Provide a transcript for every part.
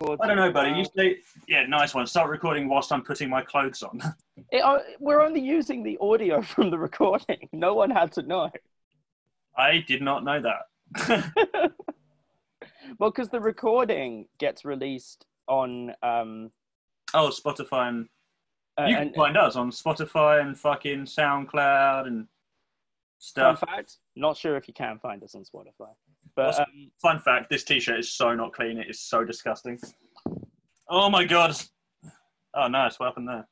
record I don't know, buddy. You say, yeah, nice one. Start recording whilst I'm putting my clothes on. It- uh, we're only using the audio from the recording. No one had to know. I did not know that. Well, because the recording gets released on um oh, Spotify and uh, you can and find us on Spotify and fucking SoundCloud and fun stuff. fact, not sure if you can find us on Spotify, but um, Fun fact: This T-shirt is so not clean. It is so disgusting. Oh my god! Oh, nice. What happened there?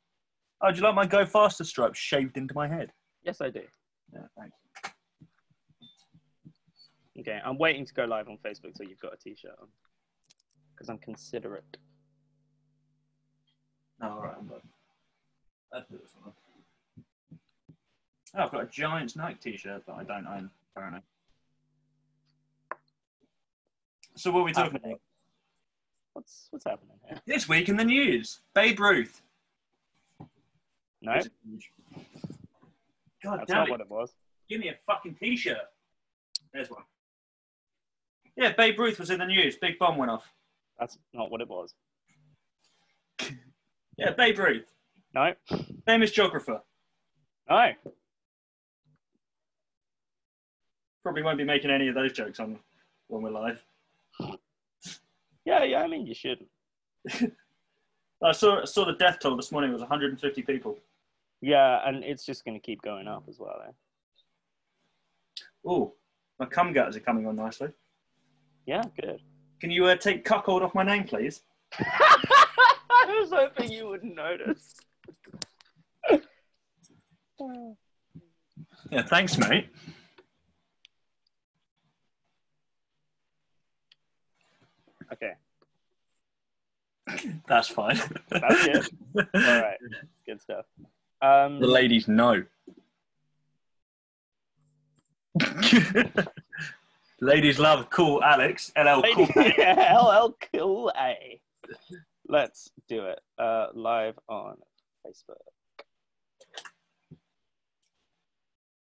Oh, do you like my Go Faster stripe shaved into my head? yes, I do. Yeah, thanks. Okay, I'm waiting to go live on Facebook till you've got a T-shirt on, because I'm considerate. Oh, all right, I'm done. Let's do this one. Oh, I've got a Giants Nike T-shirt that I don't own apparently. So what are we talking Happening. about? What's what's happening here? This week in the news, Babe Ruth. No, God that's damn not it. what it was. Give me a fucking t-shirt. There's one. Yeah, Babe Ruth was in the news. Big bomb went off. That's not what it was. Yeah, Babe Ruth, No, famous geographer. no. Probably won't be making any of those jokes on when we're live. Yeah, yeah. I mean, you shouldn't. I saw saw the death toll this morning. It was 150 people. Yeah, and it's just going to keep going up as well. Eh? Oh, my cum gutters are coming on nicely. Yeah, good. Can you uh, take cuckold off my name, please? I was hoping you would notice. Yeah, thanks, mate. Okay, That's fine. That's it? all right, good stuff. Um, The ladies know. ladies love cool Alex. LL cool. yeah, LL Cool A. Let's do it uh, live on Facebook.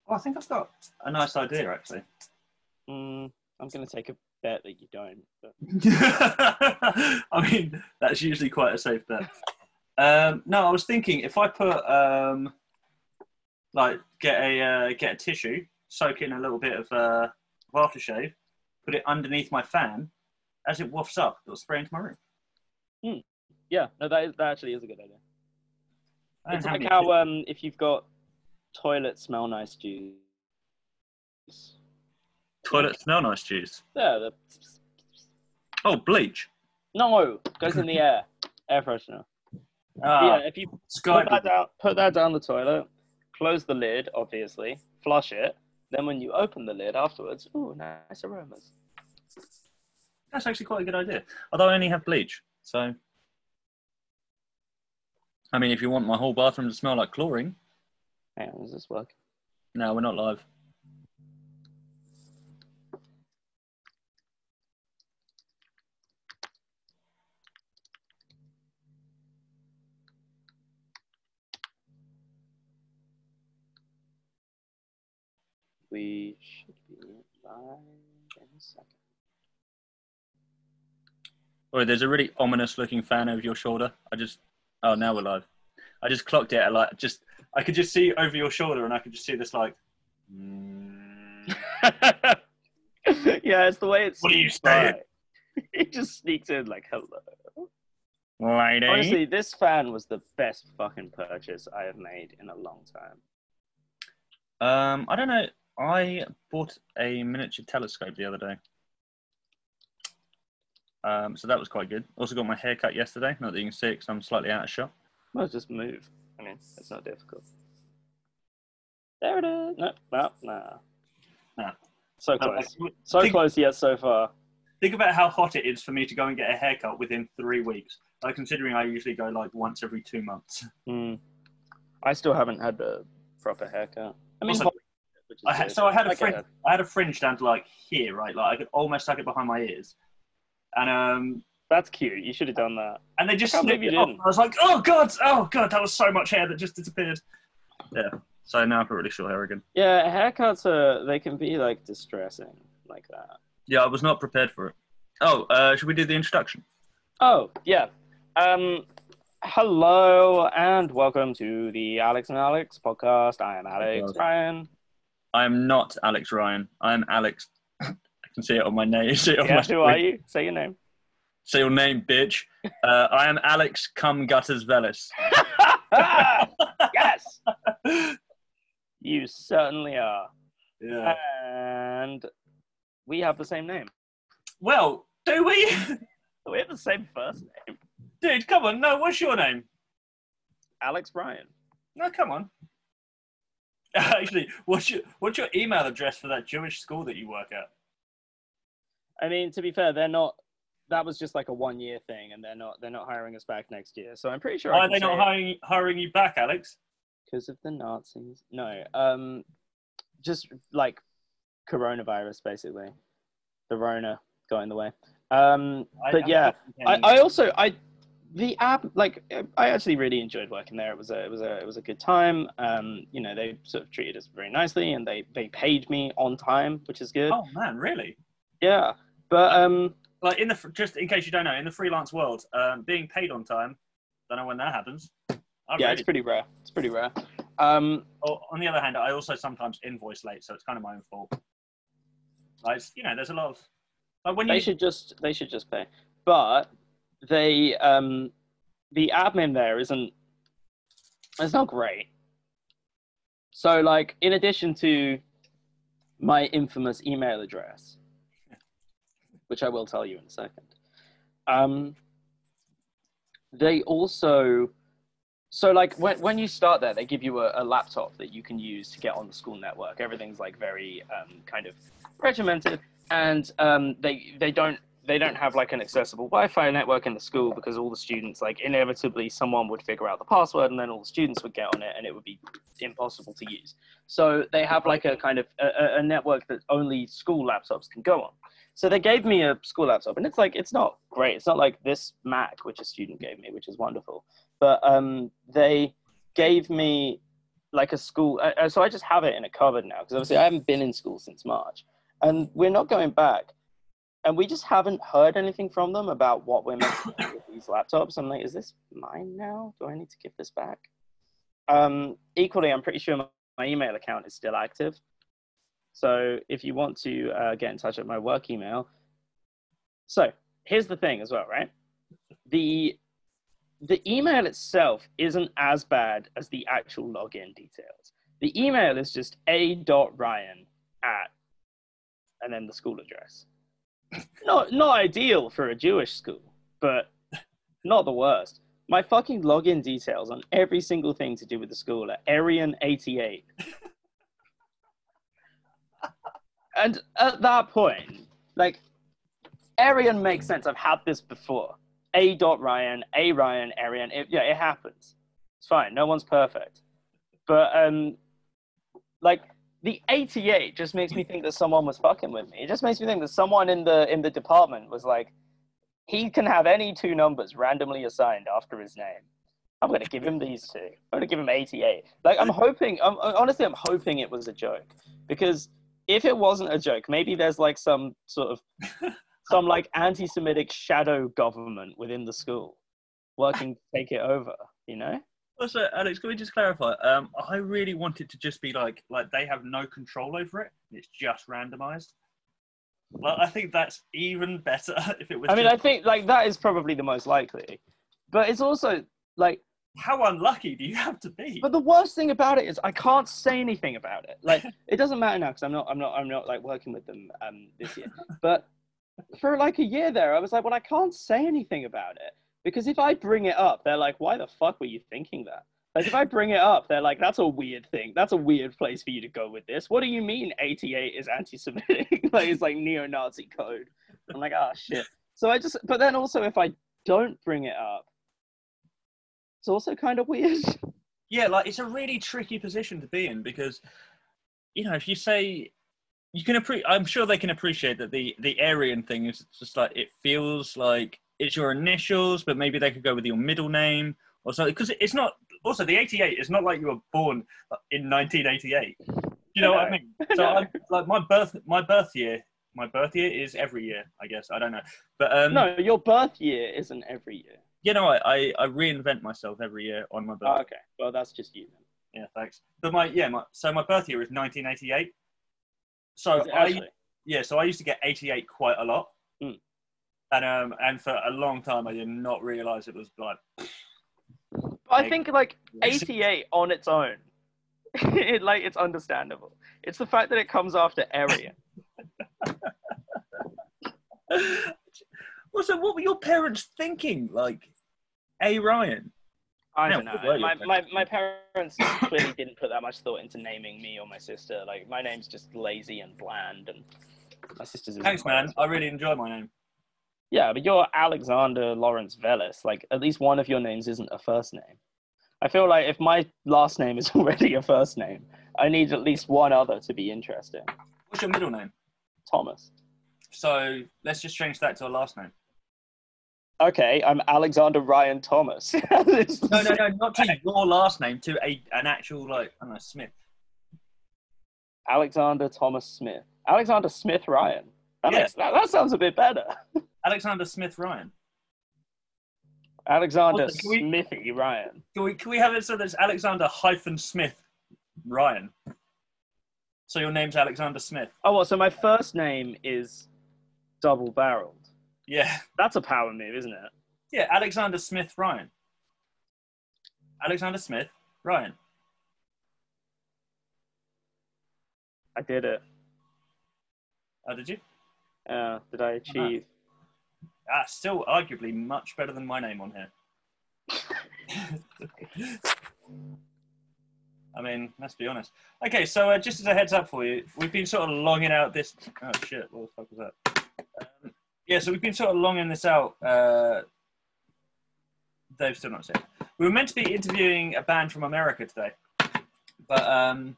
Oh, I think I've got a nice idea actually. Mm, I'm going to take a bet that you don't. But I mean, that's usually quite a safe bet. Um, no, I was thinking if I put um, like get a uh, get a tissue, soak in a little bit of uh, of aftershave, put it underneath my fan, as it wafts up, it'll spray into my room. yeah, no, that, is, that actually is a good idea. It's like how um, if you've got toilet smell nice juice. Toilet smell nice juice. Yeah, the, Oh, bleach. no, goes in the air. Air freshener. Ah, yeah, if you put that down, put that down the toilet, close the lid, obviously, flush it. Then when you open the lid afterwards, ooh, nice aromas. That's actually quite a good idea. Although I only have bleach, so. I mean, if you want my whole bathroom to smell like chlorine, Hang on, does this work? no, we're not live. We should be live in a second. Or there's a really ominous looking fan over your shoulder. I just. Oh, now we're live. I just clocked it at like just. I could just see over your shoulder, and I could just see this like. mm. yeah, it's the way it's. What are you saying? It just sneaks in like hello. Lady. Honestly, this fan was the best fucking purchase I have made in a long time. Um, I don't know. I bought a miniature telescope the other day. Um, so that was quite good. Also got my hair cut yesterday. Not that you can see it 'cause I'm slightly out of shot. Well, just move. I mean, it's not difficult. There it is. No, no, no. No. So close. So think, close yet so far. think about how hot it is for me to go and get a haircut within three weeks. Like considering I usually go like once every two months. Hmm. I still haven't had a proper haircut. I mean, Also, hot- which is I had, so I had a fringe. I had a fringe down to like here, right? Like I could almost tuck it behind my ears, and um, That's cute. You should have done that. and they just snipped it off. I was like, oh god, oh god, that was so much hair that just disappeared. Yeah. So now I've got really short hair again. Yeah, haircuts are they can be like distressing like that. Yeah, I was not prepared for it. Oh, uh, should we do the introduction? Oh, yeah. Um, hello and welcome to the Alex and Alex podcast. I am Alex God. I am not Alex Ryan. I am Alex. I can see it on my name. See it on Yeah, my who screen. are you? Say your name. Say your name, bitch. Uh, I am Alex Cum Gutters Velis. yes, you certainly are. Yeah. And we have the same name. Well, do we? We have the same first name. Dude, come on. No, what's your name? Alex Bryan. No, come on. Actually, what's your what's your email address for that Jewish school that you work at? I mean, to be fair, they're not. That was just like a one-year thing, and they're not. They're not hiring us back next year. So I'm pretty sure. Why are they not hiring hiring you back, Alex? Because of the Nazis. No. Um, just like coronavirus, basically. The Rona got in the way. Um, but I'm yeah, I. I also I the app like I actually really enjoyed working there. It was a it was a it was a good time. Um, you know, they sort of treated us very nicely, and they they paid me on time, which is good. Oh man, really? Yeah, but um, Like in the just in case you don't know, in the freelance world, um, being paid on time, don't know when that happens. I yeah, really it's pretty rare. It's pretty rare. Um, Or, on the other hand, I also sometimes invoice late, so it's kind of my own fault. Like, you know, there's a lot of like when they you should just they should just pay, but they um, the admin there isn't it's not great. So like, in addition to my infamous email address, which I will tell you in a second, um, they also so like when, when you start there they give you a, a laptop that you can use to get on the school network everything's like very um, kind of regimented and um, they they don't they don't have like an accessible wi-fi network in the school because all the students like inevitably someone would figure out the password and then all the students would get on it and it would be impossible to use. So they have like a kind of a, a- network that only school laptops can go on. So they gave me a school laptop and it's like it's not great. It's not like this mac which a student gave me which is wonderful. But um, they gave me like a school uh, uh, so i just have it in a cupboard now because obviously i haven't been in school since march. And we're not going back and we just haven't heard anything from them about what we're do with these laptops. I'm like is this mine now? Do i need to give this back? Um, equally i'm pretty sure my, my email account is still active. So if you want to uh, get in touch with my work email. So here's the thing as well right? The the email itself isn't as bad as the actual login details. The email is just a.ryan at and then the school address. Not not ideal for a Jewish school, but not the worst. My fucking login details on every single thing to do with the school are Arian88. and at that point, like Arian makes sense. I've had this before. A dot Ryan, A Ryan, Arian. It, yeah, it happens. It's fine. No one's perfect. But um, like the 88 just makes me think that someone was fucking with me. It just makes me think that someone in the in the department was like, he can have any two numbers randomly assigned after his name. I'm gonna give him these two. I'm gonna give him 88. Like I'm hoping. I'm, honestly, I'm hoping it was a joke because if it wasn't a joke, maybe there's like some sort of some like anti-Semitic shadow government within the school working to take it over. You know? Also, Alex, can we just clarify? Um, I really want it to just be like like they have no control over it. It's just randomized. Well, I think that's even better if it was. I mean, I think like that is probably the most likely, but it's also like. how unlucky do you have to be? But the worst thing about it is I can't say anything about it. Like it doesn't matter now because I'm not, I'm not, I'm not like working with them um, this year. But for like a year there, I was like, well, I can't say anything about it because if I bring it up, they're like, why the fuck were you thinking that? Like if I bring it up, they're like, that's a weird thing. That's a weird place for you to go with this. What do you mean 88 is anti-Semitic? like it's like neo-Nazi code. I'm like, ah, shit. So I just, but then also if I don't bring it up, it's also kind of weird. Yeah, like it's a really tricky position to be in because, you know, if you say you can appreciate, I'm sure they can appreciate that the the Aryan thing is just like it feels like it's your initials, but maybe they could go with your middle name or something because it's not. Also, the 88 It's not like you were born in 1988. You know what I mean? So No. I'm, like my birth my birth year my birth year is every year. I guess I don't know, but um, No, your birth year isn't every year. you know, I, I I reinvent myself every year on my birth. Oh, okay, well that's just you then. Yeah, thanks. But my yeah, my so my birth year is 1988. So Is I yeah, so I used to get 88 quite a lot, Hmm. And um and for a long time I did not realize it was like But I think like 88 on its own, it like it's understandable. It's the fact that it comes after Aryan. also, what were your parents thinking? Like, a Ryan. I don't know. what were your My, my, my parents clearly didn't put that much thought into naming me or my sister. Like my name's just lazy and bland, and my sister's. Thanks, man. I really enjoy my name. Yeah, but you're Alexander Lawrence Velis. Like at least one of your names isn't a first name. I feel like if my last name is already a first name, I need at least one other to be interesting. What's your middle name? Thomas. So let's just change that to a last name. Okay, I'm Alexander Ryan Thomas. No, no, no, not to your last name, to a an actual like I don't know Smith. Alexander Thomas Smith. Alexander Smith Ryan. That, Yeah. makes, that, that sounds a bit better. Alexander Smith Ryan. Alexander also, we, Smithy Ryan. Can we can we have it so that it's Alexander hyphen Smith Ryan? So your name's Alexander Smith. Oh, well, so my first name is double barreled. Yeah, That's a power move, isn't it? yeah, Alexander Smith Ryan. Alexander Smith Ryan. I did it. Oh, did you? Uh, did I achieve? Ah, still arguably much better than my name on here. I mean, let's be honest. Okay, so uh, just as a heads up for you, we've been sort of longing out this. Oh shit! What the fuck was that? Um, yeah, so we've been sort of longing this out. Uh, they've still not said. We were meant to be interviewing a band from America today, but um,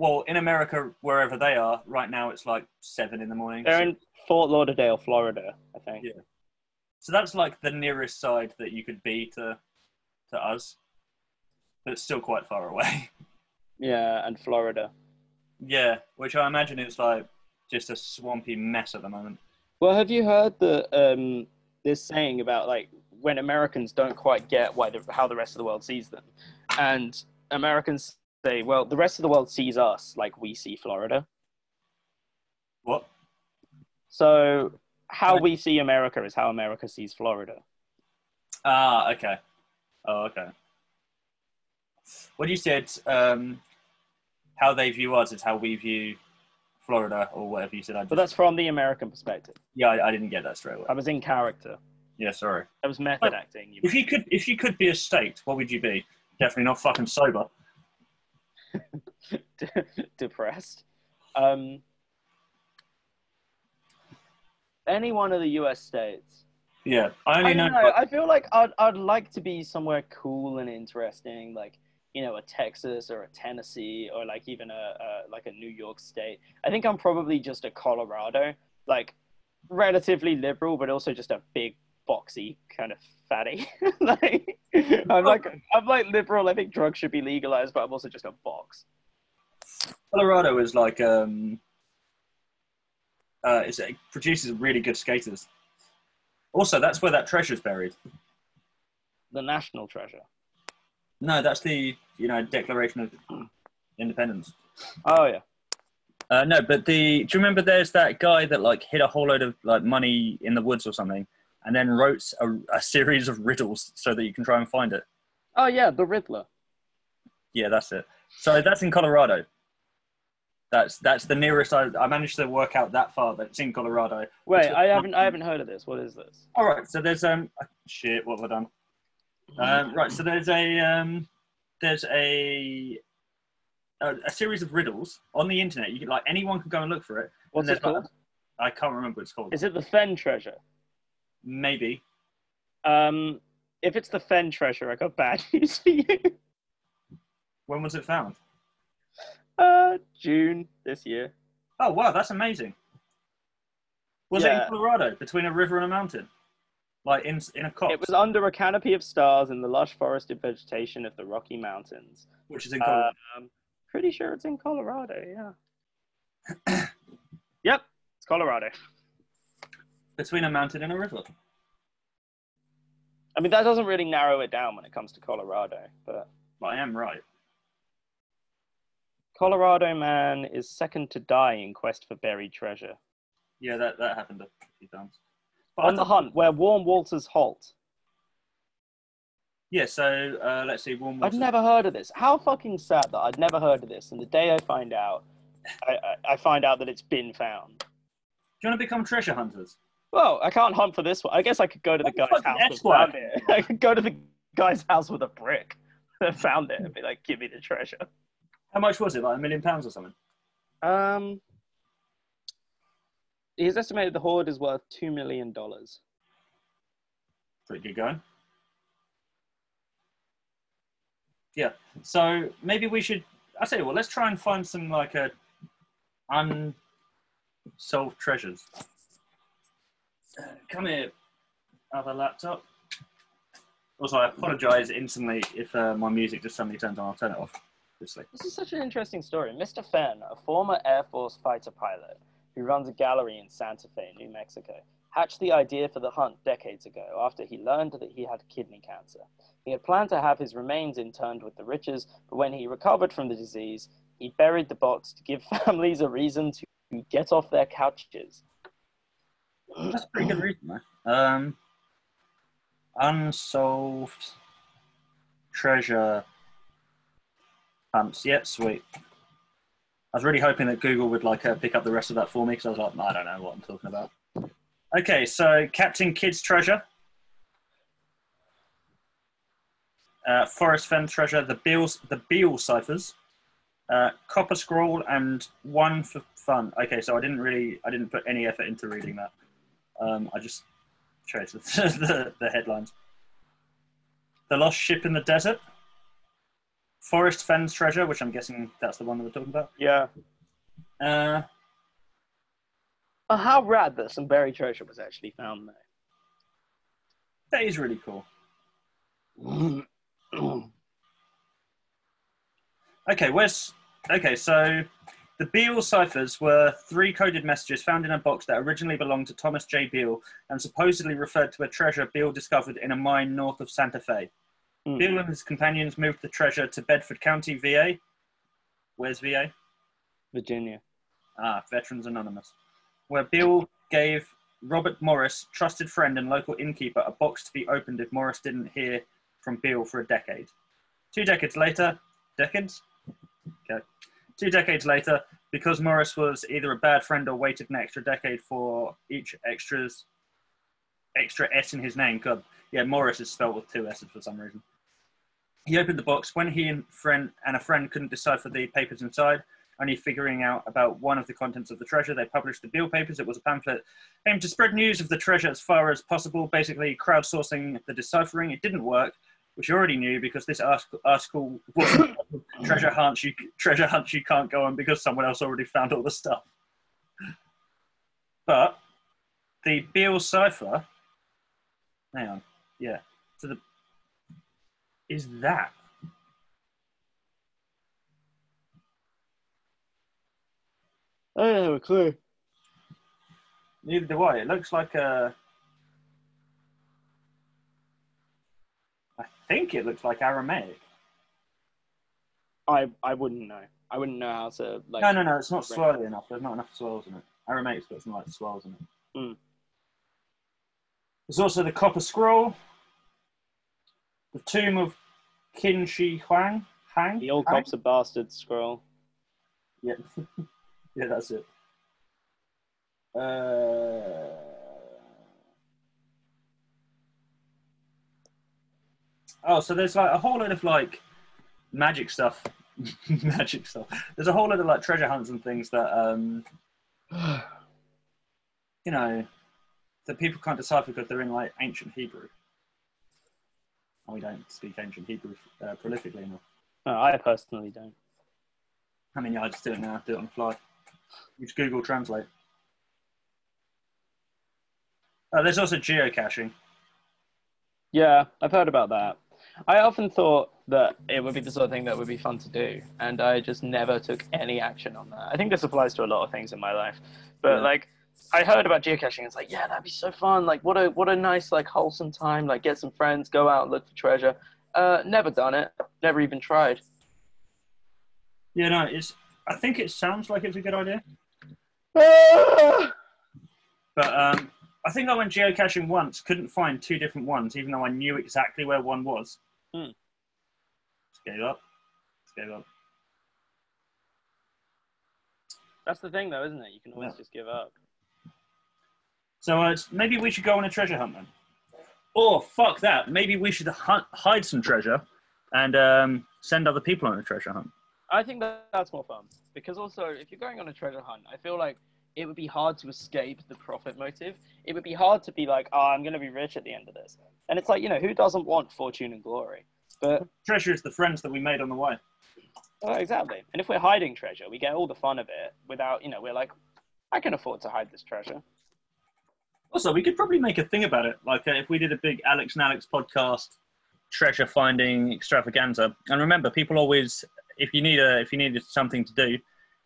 well, in America, wherever they are right now, it's like seven in the morning. They're so- in Fort Lauderdale, Florida, I think. Yeah. So that's like the nearest side that you could be to to us, but it's still quite far away. Yeah, and Florida. yeah, which I imagine is like just a swampy mess at the moment. Well, have you heard the um, this saying about like when Americans don't quite get why the, how the rest of the world sees them, and Americans say, "Well, the rest of the world sees us like we see Florida." What? So how we see America is how America sees Florida. Ah, okay. Oh, okay. When you said um, how they view us is how we view Florida or whatever you said, I But that's from the American perspective. yeah, I, I didn't get that straight away. I was in character. Yeah, sorry. That was method acting. You If you could, if you could be a state, what would you be? Definitely not fucking sober. depressed. Um, any one of the U.S. states. Yeah, I I only know. don't know. I feel like I'd I'd like to be somewhere cool and interesting, like you know, a Texas or a Tennessee or like even a, a like a New York State. I think I'm probably just a Colorado, like relatively liberal, but also just a big boxy kind of fatty. like I'm like I'm like liberal. I think drugs should be legalized, but I'm also just a box. Colorado is like um, uh, it produces really good skaters. Also, that's where that treasure's buried. The national treasure. No, that's the you know Declaration of Independence. Oh yeah. Uh, no, but the do you remember there's that guy that like hid a whole load of like money in the woods or something, and then wrote a, a series of riddles so that you can try and find it. Oh yeah, the Riddler. Yeah, that's it. So that's in Colorado. That's that's the nearest I, I managed to work out that far. That it's in Colorado. Wait, I haven't I haven't heard of this. What is this? All right, so there's um shit. What have I done? Um, right, so there's a um, there's a, a a series of riddles on the internet. You can like anyone can go and look for it. What's it there's, like, called? I can't remember what it's called. Is it the Fenn treasure? Maybe. Um, if it's the Fenn treasure, I got bad news for you. When was it found? Uh, June this year. Oh wow, that's amazing. Was it in Colorado, between a river and a mountain, like in in a copse, It was under a canopy of stars in the lush forested vegetation of the Rocky Mountains. which is in Colorado. Um, pretty sure it's in Colorado. Yeah. yep. It's Colorado. Between a mountain and a river. I mean, that doesn't really narrow it down when it comes to Colorado, but But I am right. Colorado man is second to die in quest for buried treasure. Yeah, that, that happened a few times. But On the hunt, where warm waters halt. Yeah, so uh, let's see. Warm I'd never heard of this. How fucking sad that I'd never heard of this, and the day I find out, I, I, I find out that it's been found. Do you want to become treasure hunters? Well, I can't hunt for this one. I guess I could go to the What the guy's fuck, house Esquire? found it. I could go to the guy's house with a brick and found it and be like, "Give me the treasure." How much was it? Like a million pounds or something? Um, he's estimated the hoard is worth two million dollars. Pretty good going. Yeah. So maybe we should. I tell you what. Let's try and find some like a unsolved treasures. Come here, other laptop. Also, I apologise instantly if uh, my music just suddenly turns on. I'll turn it off. Obviously. This is such an interesting story. Mr. Fenn, a former Air Force fighter pilot who runs a gallery in Santa Fe, New Mexico, hatched the idea for the hunt decades ago after he learned that he had kidney cancer. He had planned to have his remains interned with the riches, but when he recovered from the disease, he buried the box to give families a reason to get off their couches. That's a pretty good reason, though. Um, unsolved treasure hunts. Yep, sweet. I was really hoping that Google would like uh, pick up the rest of that for me because I was like, I don't know what I'm talking about. Okay, so Captain Kidd's treasure, uh, Forrest Fenn treasure, the Beals, the Beale ciphers, uh, Copper Scroll, and one for fun. Okay, so I didn't really, I didn't put any effort into reading that. Um, I just chose the, the, the headlines. The Lost Ship in the Desert. Forrest Fenn's Treasure, which I'm guessing that's the one that we're talking about. Yeah. Uh, Uh, how rad that some buried treasure was actually found there. that is really cool. Okay, where's. Okay, so the Beale ciphers were three coded messages found in a box that originally belonged to Thomas J. Beale and supposedly referred to a treasure Beale discovered in a mine north of Santa Fe. Hmm. Beale and his companions moved the treasure to Bedford County, VA. Where's VA? Virginia. Ah, Veterans Anonymous, where Beale gave Robert Morris, trusted friend and local innkeeper, a box to be opened if Morris didn't hear from Beale for a decade. Two decades later, decades? Okay. Two decades later, because Morris was either a bad friend or waited an extra decade for each extra's extra S in his name. God, yeah, Morris is spelled with two S's for some reason. He opened the box when he and friend and a friend couldn't decipher the papers inside only figuring out about one of the contents of the treasure. They published the Beale Papers. It was a pamphlet aimed to spread news of the treasure as far as possible, basically crowdsourcing the deciphering. It didn't work, which you already knew because this article, article was treasure hunts you treasure hunts you can't go on because someone else already found all the stuff. But the Beale cipher, hang on, yeah. So the is that I don't have a clue. Neither do I. It looks like a. I think it looks like Aramaic. I I wouldn't know. I wouldn't know how to like. No, no, no. It's not swirly enough. There's not enough swirls in it. Aramaic's got some like swirls in it. Mm. There's also the Copper Scroll, the Tomb of Qin Shi Huang. Hang. The old Hang? cops are bastards scroll. Yeah, yeah, that's it. Uh... Oh, so there's like a whole lot of like magic stuff, magic stuff. There's a whole lot of like treasure hunts and things that um, you know that people can't decipher because they're in like ancient Hebrew, and we don't speak ancient Hebrew uh, prolifically enough. No, I personally don't. I mean, yeah, I just do it now. Do it on the fly. Use Google Translate. Uh, there's also geocaching. Yeah, I've heard about that. I often thought that it would be the sort of thing that would be fun to do, and I just never took any action on that. I think this applies to a lot of things in my life, but Yeah. like I heard about geocaching. It's like, yeah, that'd be so fun. Like, what a what a nice like wholesome time. Like, get some friends, go out look for treasure. Uh, never done it. Never even tried. Yeah, no, it's. I think it sounds like it's a good idea, Ah! but um, I think I went geocaching once, couldn't find two different ones, even though I knew exactly where one was. Hmm. Just gave up. Just gave up. That's the thing, though, isn't it? You can always Yeah. just give up. So uh, maybe we should go on a treasure hunt then. Or fuck that. Maybe we should hunt, hide some treasure and um, send other people on a treasure hunt. I think that that's more fun because also, if you're going on a treasure hunt, I feel like it would be hard to escape the profit motive. It would be hard to be like, oh, I'm going to be rich at the end of this. And it's like, you know, who doesn't want fortune and glory? But Treasure is the friends that we made on the way. Oh, exactly. And if we're hiding treasure, we get all the fun of it without, you know, we're like, I can afford to hide this treasure. Also, we could probably make a thing about it. Like uh, if we did a big Alex and Alex podcast, treasure finding extravaganza. And remember, people always, if you need a, if you needed something to do,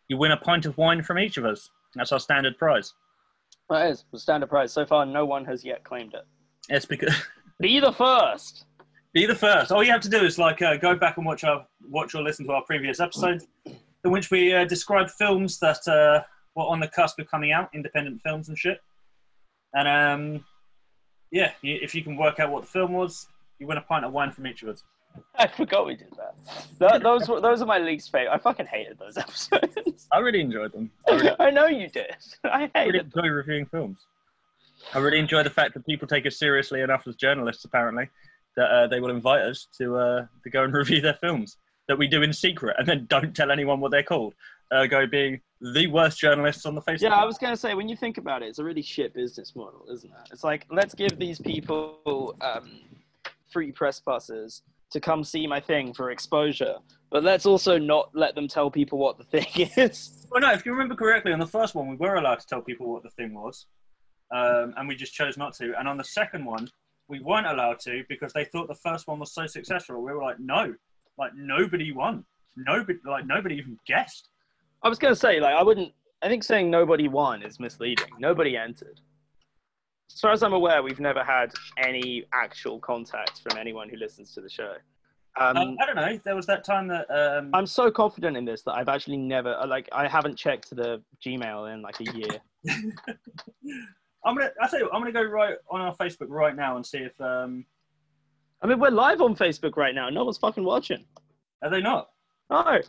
you win a pint of wine from each of us. That's our standard prize. That is the standard prize. So far, no one has yet claimed it. It's because Be the first. be the first. All you have to do is like uh, go back and watch our watch or listen to our previous episodes, in which we uh, describe films that uh, were on the cusp of coming out, independent films and shit. And um, yeah, if you can work out what the film was, you win a pint of wine from each of us. I forgot we did that. Th those were those are my least favorite. I fucking hated those episodes. I really enjoyed them. I really, I know you did. I I really hated them. reviewing films. I really enjoy the fact that people take us seriously enough as journalists, apparently, that uh, they will invite us to uh, to go and review their films that we do in secret and then don't tell anyone what they're called. Ergo being the worst journalists on the face. Yeah, I was gonna say when you think about it, it's a really shit business model, isn't it? It's like let's give these people um, free press passes to come see my thing for exposure, but let's also not let them tell people what the thing is. Well, no, if you remember correctly, on the first one, we were allowed to tell people what the thing was, um, and we just chose not to. And on the second one, we weren't allowed to because they thought the first one was so successful. We were like, no, like nobody won, nobody, like nobody even guessed. I was gonna say like I wouldn't. I think saying nobody won is misleading. Nobody entered. As far as I'm aware, we've never had any actual contact from anyone who listens to the show. Um, Um, I don't know. There was that time that um, I'm so confident in this that I've actually never uh, like I haven't checked the Gmail in like a year. I'm gonna. I tell you, what, I'm gonna go right on our Facebook right now and see if um, I mean, we're live on Facebook right now. No one's fucking watching. are they not. No.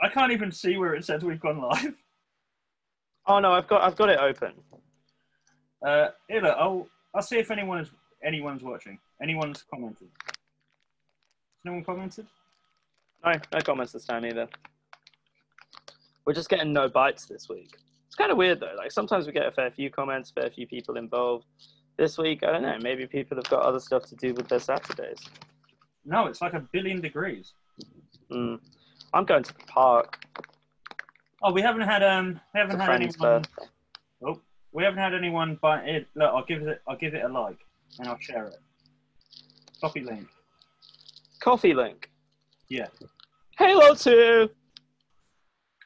I can't even see where it says we've gone live. Oh no, I've got I've got it open. Uh, here, look, I'll I'll see if anyone is anyone's watching. Anyone's commented. No one commented? No, no comments this time either. We're just getting no bites this week. It's kind of weird though. Like sometimes we get a fair few comments, fair few people involved. This week, I don't know. Maybe people have got other stuff to do with their Saturdays. No, it's like a billion degrees. Mm. I'm going to the park. Oh, we haven't had um, we haven't had anyone. birthday. We haven't had anyone buy it. Look, I'll give it. I'll give it a like, and I'll share it. Copy link. Coffee link. Yeah, Halo 2.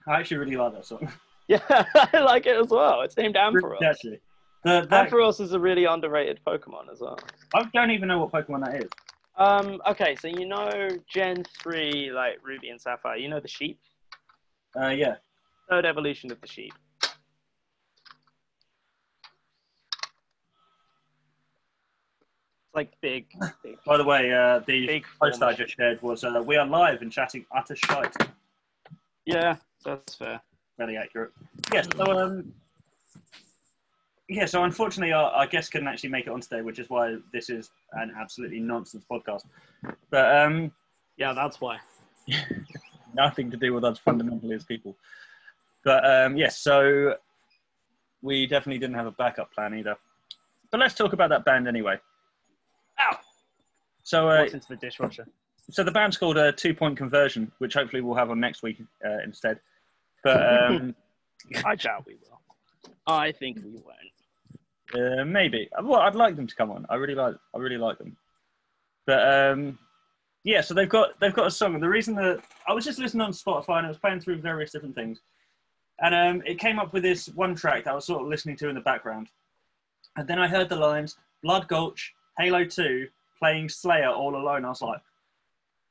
I actually really like that song. Yeah, I like it as well. It's named Ampharos. actually, the, that, Ampharos is a really underrated Pokemon as well. I don't even know what Pokemon that is. Um, okay, so you know Gen 3, like Ruby and Sapphire, you know the sheep? Uh, yeah. Third evolution of the sheep. Like big, big, By the way, uh, the big. post I just shared was uh, we are live and chatting utter shite. Yeah, that's fair. Very accurate. Yes. So um, yeah. So unfortunately, our, our guest couldn't actually make it on today, which is why this is an absolutely nonsense podcast. But um, Yeah, that's why. nothing to do with us fundamentally as people. But um, yes, so we definitely didn't have a backup plan either. But let's talk about that band anyway. Ow! So, uh, into the dishwasher? so the band's called a Two Point Conversion, which hopefully we'll have on next week uh, instead. But um, I doubt we will. I think we won't. uh, maybe. Well, I'd like them to come on. I really like. I really like them. But um, yeah, so they've got they've got a song. And the reason that I was just listening on Spotify and I was playing through various different things, And um, it came up with this one track that I was sort of listening to in the background. And then I heard the lines Blood Gulch, Halo 2, playing Slayer all alone. I was like,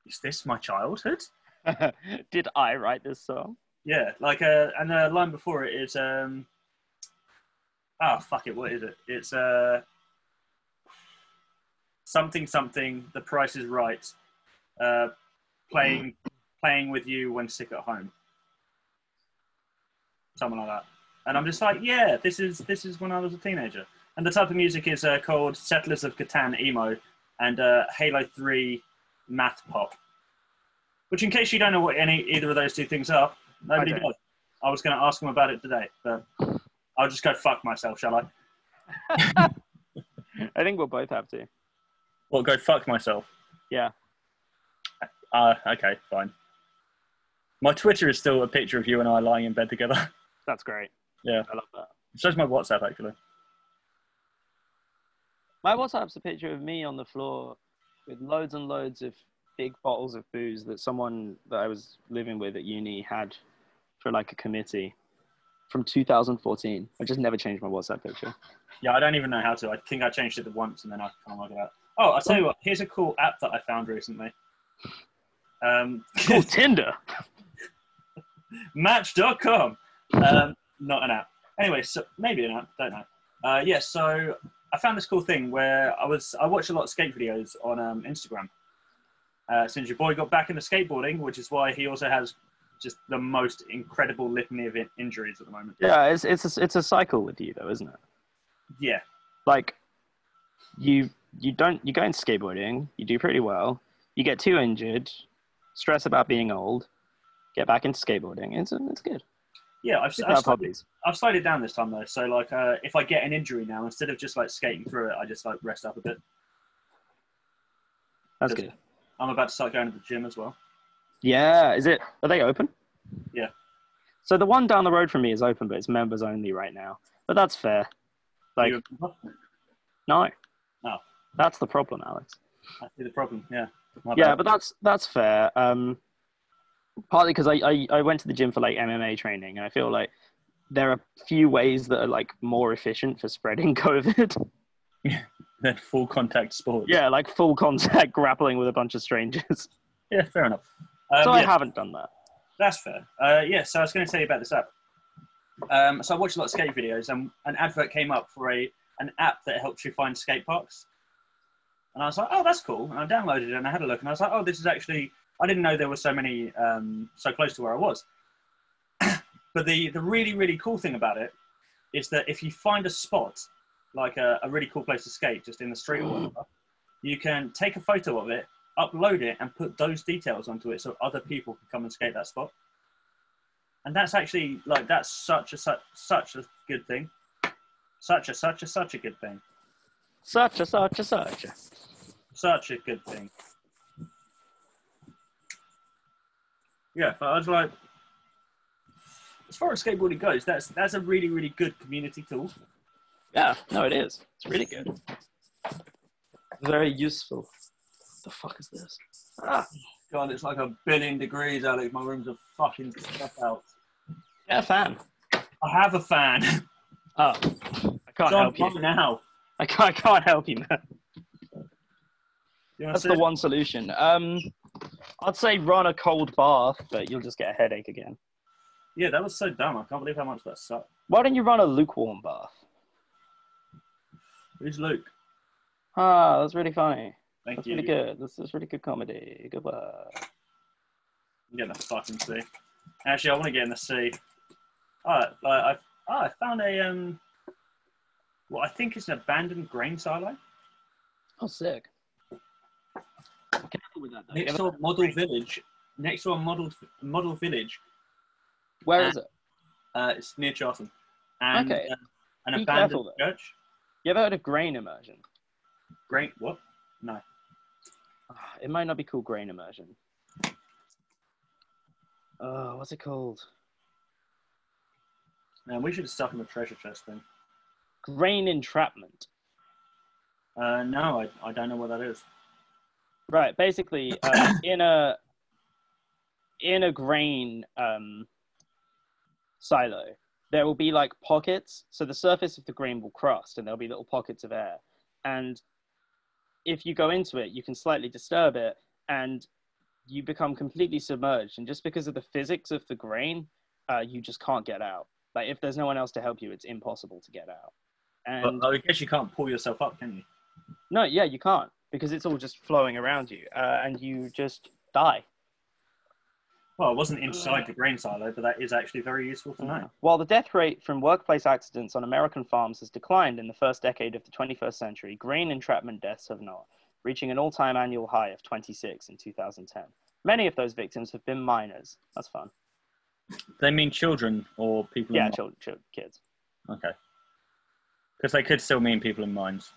is this my childhood? Did I write this song? Yeah, like, uh, and the line before it is, um, ah, fuck it, what is it? It's uh, something, something, the price is right. Uh, playing, playing with you when sick at home. Something like that. And I'm just like, yeah, this is this is when I was a teenager. And the type of music is uh, called Settlers of Catan emo and uh, Halo 3 math pop. Which, in case you don't know what any either of those two things are, nobody I does. I was going to ask them about it today, but I'll just go fuck myself, shall I? I think we'll both have to. Well, go fuck myself. Yeah. Uh, okay, fine. My Twitter is still a picture of you and I lying in bed together. That's great. Yeah. I love that. So's my WhatsApp, actually. My WhatsApp's a picture of me on the floor with loads and loads of big bottles of booze that someone that I was living with at uni had for like a committee from 2014. I just never changed my WhatsApp picture. Yeah, I don't even know how to. I think I changed it once and then I can't work it out. Oh, I'll tell you what. Here's a cool app that I found recently. Um, Cool Tinder. Match.com. Um, not an app. Anyway, so maybe an app. Don't know. Uh, yeah, so I found this cool thing where I was I watch a lot of skate videos on um, Instagram. Uh, since your boy got back into skateboarding, which is why he also has just the most incredible litany of in- injuries at the moment. Yeah, it's it's a, it's a cycle with you though, isn't it? Yeah, Like you you don't you go into skateboarding, you do pretty well, you get too injured, stress about being old, get back into skateboarding. It's it's good. Yeah. I've, I've, slowed. I've slowed it down this time though. So like, uh, if I get an injury now, instead of just like skating through it, I just like rest up a bit. That's good. I'm about to start going to the gym as well. Yeah, is it? Are they open? Yeah. So the one down the road from me is open, but it's members only right now. But that's fair. Like no. no. Oh. That's the problem, Alex. I see the problem. Yeah. Yeah, but that's that's fair. Um, partly because I, I I went to the gym for like MMA training, and I feel like there are few ways that are like more efficient for spreading COVID. than full contact sports. yeah, like full contact grappling with a bunch of strangers. Yeah, fair enough. Um, so I yeah, haven't done that. That's fair. Uh, yeah, so I was going to tell you about this app. Um, so I watched a lot of skate videos, and an advert came up for a an app that helps you find skate parks. And I was like, oh, that's cool. And I downloaded it and I had a look, and I was like, oh, this is actually. I didn't know there were so many um, so close to where I was. but the the really really cool thing about it is that if you find a spot like a, a really cool place to skate, just in the street or whatever, you can take a photo of it, upload it, and put those details onto it so other people can come and skate that spot. And that's actually like that's such a such such a good thing. Such a such a such a good thing. Such a such a such. a. Such a good thing. Yeah, but I was like, as far as skateboarding goes, that's that's a really really good community tool. Yeah, no, it is. It's really good. Very useful. the fuck is this? Ah, God, it's like a billion degrees, Alex. My room's a fucking stuff out. yeah, a fan. I have a fan. Oh, I can't John, help you. now. I can't, I can't help you, man. You That's the one solution. Um, I'd say run a cold bath, but you'll just get a headache again. Yeah, that was so dumb. I can't believe how much that sucked. Why don't you run a lukewarm bath? Who's Luke? Ah, that's really funny. Thank That's you. really good. This is really good comedy. Goodbye. I'm getting the fucking sea. Actually, I want to get in the sea. Oh, like I, oh, I found a um, what I think is an abandoned grain silo Oh, sick. Can with that, though. next to a model village. Next to a model model village. Where is it? Uh, it's near Charlton. And, Okay. uh, an Be abandoned careful, though. church. You ever heard of grain immersion? Grain. What? No. Ah, It might not be called grain immersion. Oh, what's it called? Man, we should have stuck in the treasure chest thing. Grain entrapment. Uh, no, I, I don't know what that is. Right. Basically, uh, in a in a grain um, silo, there will be like pockets. So the surface of the grain will crust, and there'll be little pockets of air. And if you go into it, you can slightly disturb it, and you become completely submerged. And just because of the physics of the grain, uh, you just can't get out. Like if there's no one else to help you, it's impossible to get out. And But I guess you can't pull yourself up, can you? no, yeah, you can't because it's all just flowing around you, uh, and you just die. Well, I wasn't inside the grain silo, but that is actually very useful to know. While the death rate from workplace accidents on American farms has declined in the first decade of the 21st century, grain entrapment deaths have not, reaching an all time annual high of 26 in 2010. Many of those victims have been minors. That's fun. They mean children or people. Yeah, in children, children kids. Okay. Because they could still mean people in mines.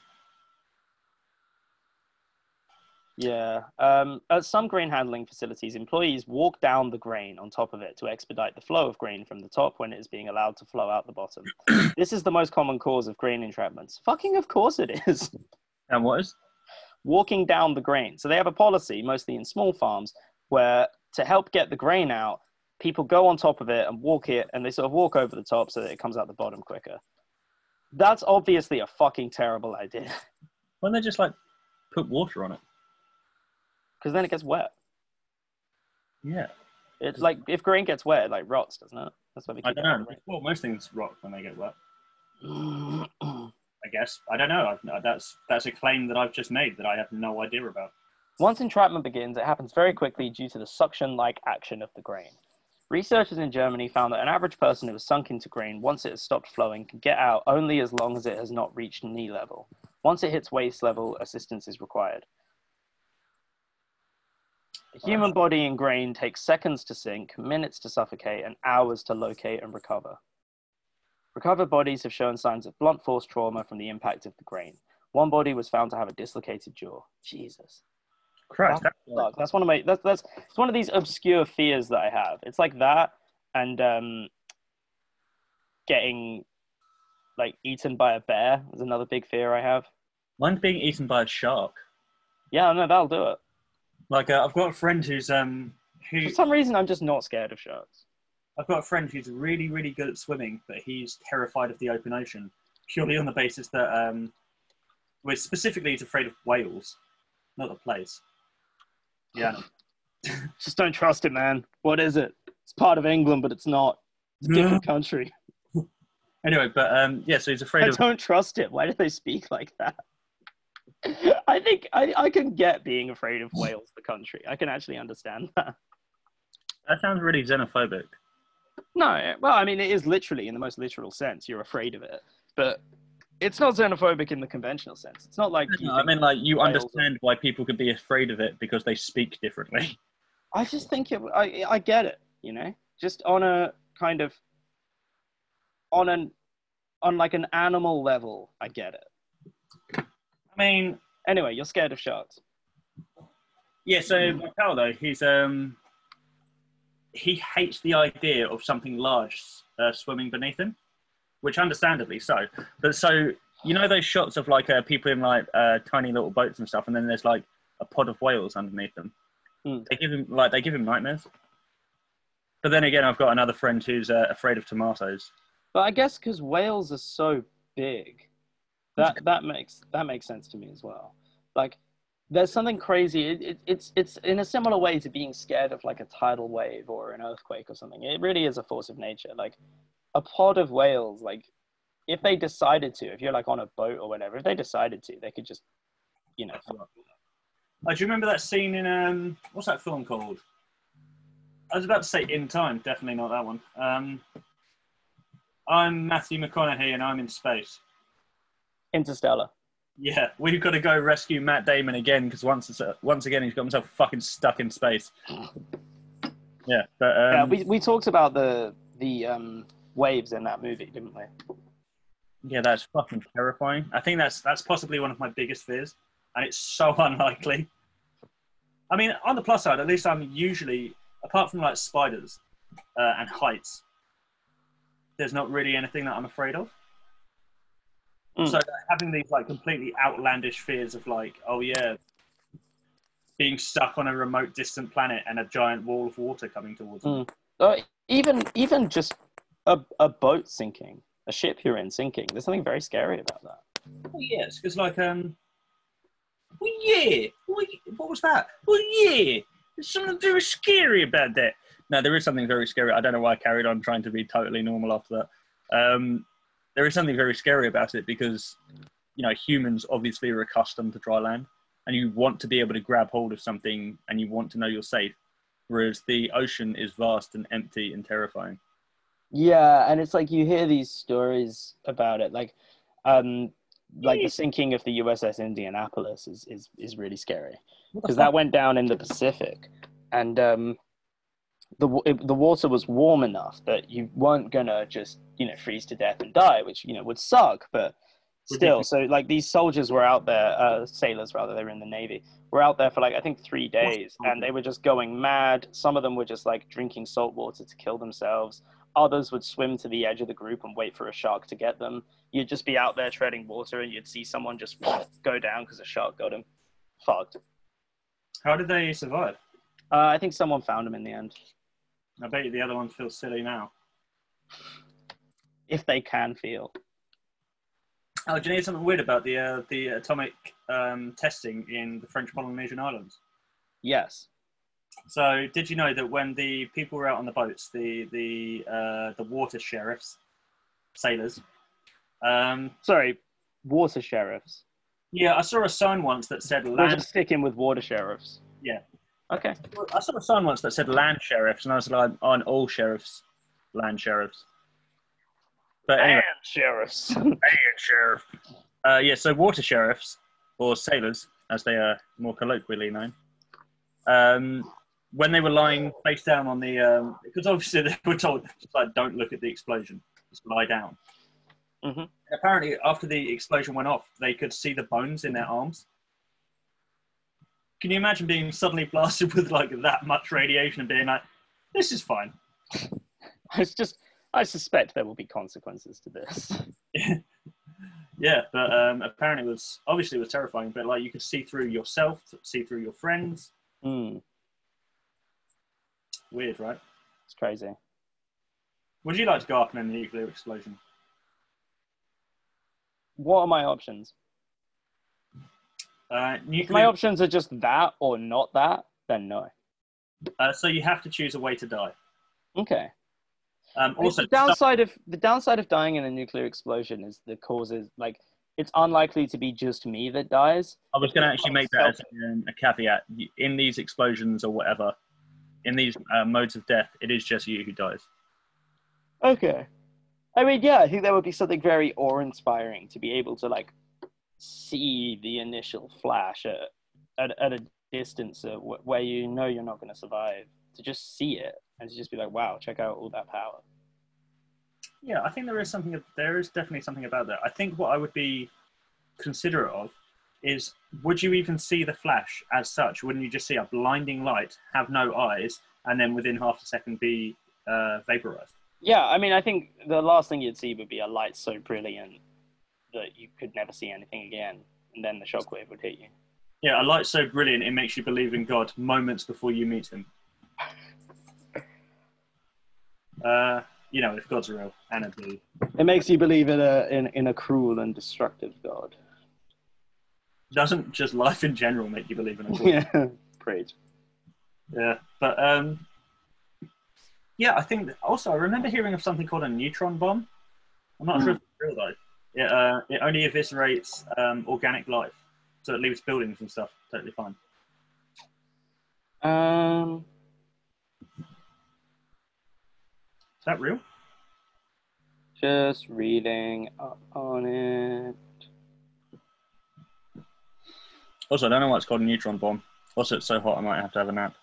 Yeah. Um, at some grain handling facilities, employees walk down the grain on top of it to expedite the flow of grain from the top when it is being allowed to flow out the bottom. this is the most common cause of grain entrapments. Fucking, of course it is. And what is? walking down the grain. So they have a policy, mostly in small farms, where to help get the grain out, people go on top of it and walk it, and they sort of walk over the top so that it comes out the bottom quicker. That's obviously a fucking terrible idea Why don't they just like put water on it? Because then it gets wet. Yeah. It's like if grain gets wet, it like rots, doesn't it? That's why they I don't know. the Well, most things rot when they get wet. I guess. I don't know. I've, that's that's a claim that I've just made that I have no idea about. Once entrapment begins, it happens very quickly due to the suction like action of the grain. Researchers in Germany found that an average person who has sunk into grain once it has stopped flowing can get out only as long as it has not reached knee level. Once it hits waist level, assistance is required. The human body in grain takes seconds to sink, minutes to suffocate, and hours to locate and recover. Recovered bodies have shown signs of blunt force trauma from the impact of the grain. One body was found to have a dislocated jaw. Jesus. Christ. That's, fuck. that's one of my that's that's it's one of these obscure fears that I have. It's like that and um getting like eaten by a bear is another big fear I have. Mine's being eaten by a shark. Yeah, no, that'll do it. Like uh, I've got a friend who's um who For some reason I'm just not scared of sharks. I've got a friend who's really really good at swimming, but he's terrified of the open ocean purely on the basis that um well, specifically he's afraid of whales, not the place. Yeah. Just don't trust it, man. What is it? It's part of England, but it's not. It's a different country. Anyway, but um yeah, so he's I afraid of don't trust it. Why do they speak like that? I think I, I can get being afraid of Wales, the country. I can actually understand that. that sounds really xenophobic. No, well, I mean, it is literally in the most literal sense. You're afraid of it, but it's not xenophobic in the conventional sense. It's not like No, I mean, like you whales understand why people could be afraid of it because they speak differently. I just think it. I I get it. You know, just on a kind of on an on like an animal level, I get it. I mean, Anyway, you're scared of sharks. yeah. So my pal though, he's um he hates the idea of something large uh, swimming beneath him, which understandably so. But so you know those shots of like uh, people in like uh, tiny little boats and stuff, and then there's like a pod of whales underneath them. Hmm. They give him like they give him nightmares. But then again, I've got another friend who's uh, afraid of tomatoes. But I guess because whales are so big, that that makes that makes sense to me as well. Like, there's something crazy. It, it, it's it's in a similar way to being scared of like a tidal wave or an earthquake or something. It really is a force of nature. Like, a pod of whales. Like, if they decided to, if you're like on a boat or whatever, if they decided to, they could just, you know, Oh, do you remember that scene in um what's that film called? I was about to say In Time, definitely not that one. Um, I'm Matthew McConaughey and I'm in space. Interstellar. Yeah, we've got to go rescue Matt Damon again because once it's, uh, once again he's got himself fucking stuck in space. Yeah, but um, yeah, we we talked about the the um, waves in that movie, didn't we? yeah, that's fucking terrifying. I think that's that's possibly one of my biggest fears, and it's so unlikely. I mean, on the plus side, at least I'm usually, apart from like spiders uh, and heights, there's not really anything that I'm afraid of. Mm. So having these like completely outlandish fears of like, oh yeah, being stuck on a remote, distant planet and a giant wall of water coming towards. Mm. Uh, even even just a, a boat sinking, a ship you're in sinking. There's something very scary about that. Well, yes, because like um, well, yeah, what, what was that? Well, yeah, there's something very scary about that. No, there is something very scary. I don't know why I carried on trying to be totally normal after that. Um, there is something very scary about it because you know humans obviously are accustomed to dry land, and you want to be able to grab hold of something, and you want to know you're safe. Whereas the ocean is vast and empty and terrifying. Yeah, and it's like you hear these stories about it, like, um, like the sinking of the USS Indianapolis is is is really scary because that went down in the Pacific, and um, the it, the water was warm enough that you weren't gonna just you know freeze to death and die, which you know would suck, but still. So like these soldiers were out there, uh, sailors rather, they were in the navy, were out there for like I think three days, and they were just going mad. Some of them were just like drinking salt water to kill themselves. Others would swim to the edge of the group and wait for a shark to get them. You'd just be out there treading water, and you'd see someone just go down because a shark got him. Fucked. How did they survive? Uh, I think someone found him in the end, I bet you the other ones feel silly now. if they can feel. Oh, do you know something weird about the uh, the atomic um, testing in the French Polynesian Islands? Yes. So, did you know that when the people were out on the boats, the the uh, the water sheriffs, sailors, um, Sorry, water sheriffs. yeah, I saw a sign once that said We're land. just sticking with water sheriffs. Yeah. Okay. I saw a sign once that said land sheriffs, and I was like, on all sheriffs, land sheriffs. But anyway, And sheriffs. land sheriff. Uh, yeah, so water sheriffs or sailors, as they are more colloquially known. Um, when they were lying face down on the, um, because obviously they were told, just like, don't look at the explosion, just lie down. Mhm. Apparently, after the explosion went off, they could see the bones in their arms. Can you imagine being suddenly blasted with like that much radiation and being like, "This is fine." it's just, I suspect there will be consequences to this. Yeah, but um, apparently it was obviously it was terrifying. But like you could see through yourself, see through your friends. Hmm, Weird, right? it's crazy. Would you like to go up in a nuclear explosion? What are my options? Uh, If my options are just that or not that, then no. uh, so you have to choose a way to die. Okay. Um, Also, the downside of the downside of dying in a nuclear explosion is the causes like it's unlikely to be just me that dies. I was going to actually make that as um, a caveat. In these explosions or whatever, in these uh, modes of death, it is just you who dies. Okay. I mean, yeah, I think that would be something very awe-inspiring to be able to like see the initial flash at at, at a distance where you know you're not going to survive. To just see it and to just be like, wow, check out all that power. Yeah, I think there is something. There is definitely something about that. I think what I would be considerate of is would you even see the flash as such? Wouldn't you just see a blinding light, have no eyes, and then within half a second be uh, vaporized? Yeah, I mean, I think the last thing you'd see would be a light so brilliant that you could never see anything again, and then the shockwave would hit you. Yeah, a light so brilliant it makes you believe in God moments before you meet Him. Uh, you know, if God's real and a believe. It makes you believe in a in, in a cruel and destructive God. Doesn't just life in general make you believe in a God? yeah, preach. Yeah, but um, yeah, I think also I remember hearing of something called a neutron bomb. I'm not sure if it's real though. It uh, it only eviscerates um, organic life, so it leaves buildings and stuff totally fine. Um, Is that real? just reading up on it. Also, I don't know why it's called a neutron bomb. Also, it's so hot I might have to have a nap.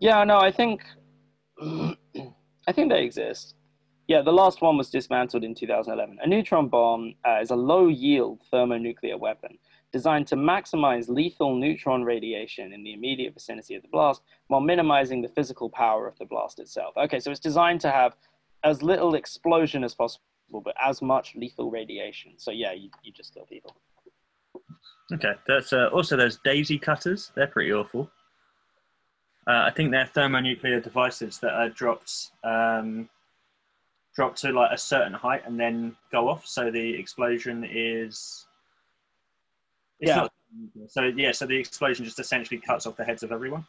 Yeah, no, I think I think they exist. Yeah, the last one was dismantled in 2011. A neutron bomb uh, is a low-yield thermonuclear weapon designed to maximize lethal neutron radiation in the immediate vicinity of the blast while minimizing the physical power of the blast itself. Okay, so it's designed to have as little explosion as possible, but as much lethal radiation. So yeah, you, you just kill people. Okay, that's uh, also those daisy cutters. They're pretty awful. Uh, I think they're thermonuclear devices that are dropped um, drop to like a certain height and then go off. So the explosion is. Yeah. Not, so yeah, so the explosion just essentially cuts off the heads of everyone.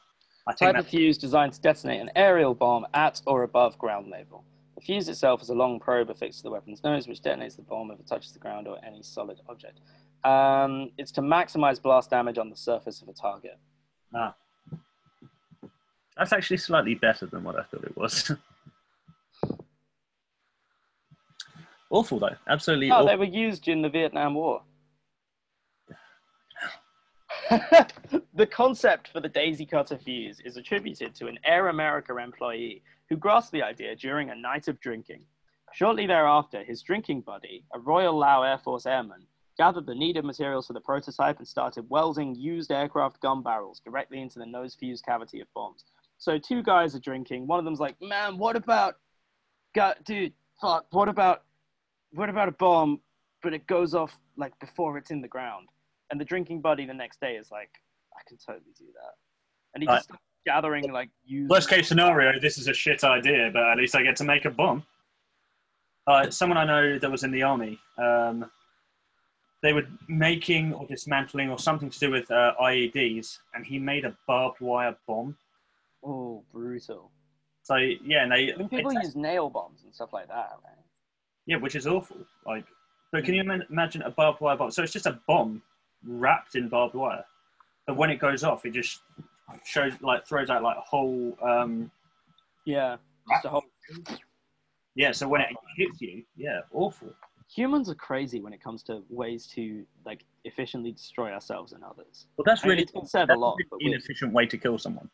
I think Type of fuse designed to detonate an aerial bomb at or above ground level. The fuse itself is a long probe affixed to the weapon's nose, which detonates the bomb if it touches the ground or any solid object. Um, it's to maximize blast damage on the surface of a target. Ah. That's actually slightly better than what I thought it was. awful though, absolutely Oh, awful. they were used in the Vietnam War. the concept for the daisy cutter fuse is attributed to an Air America employee who grasped the idea during a night of drinking. Shortly thereafter, his drinking buddy, a Royal Lao Air Force airman, gathered the needed materials for the prototype and started welding used aircraft gun barrels directly into the nose fuse cavity of bombs. So two guys are drinking. One of them's like, "Man, what about, God, dude, fuck, what about, what about a bomb, but it goes off like before it's in the ground?" And the drinking buddy the next day is like, "I can totally do that," and he just starts gathering like used. Worst case scenario, this is a shit idea, but at least I get to make a bomb. Uh, someone I know that was in the army, um, they were making or dismantling or something to do with uh, IEDs, and he made a barbed wire bomb. Oh, brutal. So yeah, and they I mean, people use nail bombs and stuff like that, right? Yeah, which is awful. Like, but can you imagine a barbed wire bomb? So it's just a bomb wrapped in barbed wire, and when it goes off, it just shows like throws out like a whole um, Yeah, just a whole. yeah. So when it hits you, yeah, awful. Humans are crazy when it comes to ways to like efficiently destroy ourselves and others. Well, that's I mean, really it's been said a lot, a but really inefficient way to kill someone.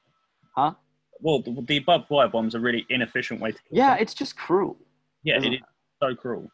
Huh? Well, the, the barbed wire bomb's a really inefficient way to kill yeah, someone. it's just cruel. yeah, it is so cruel.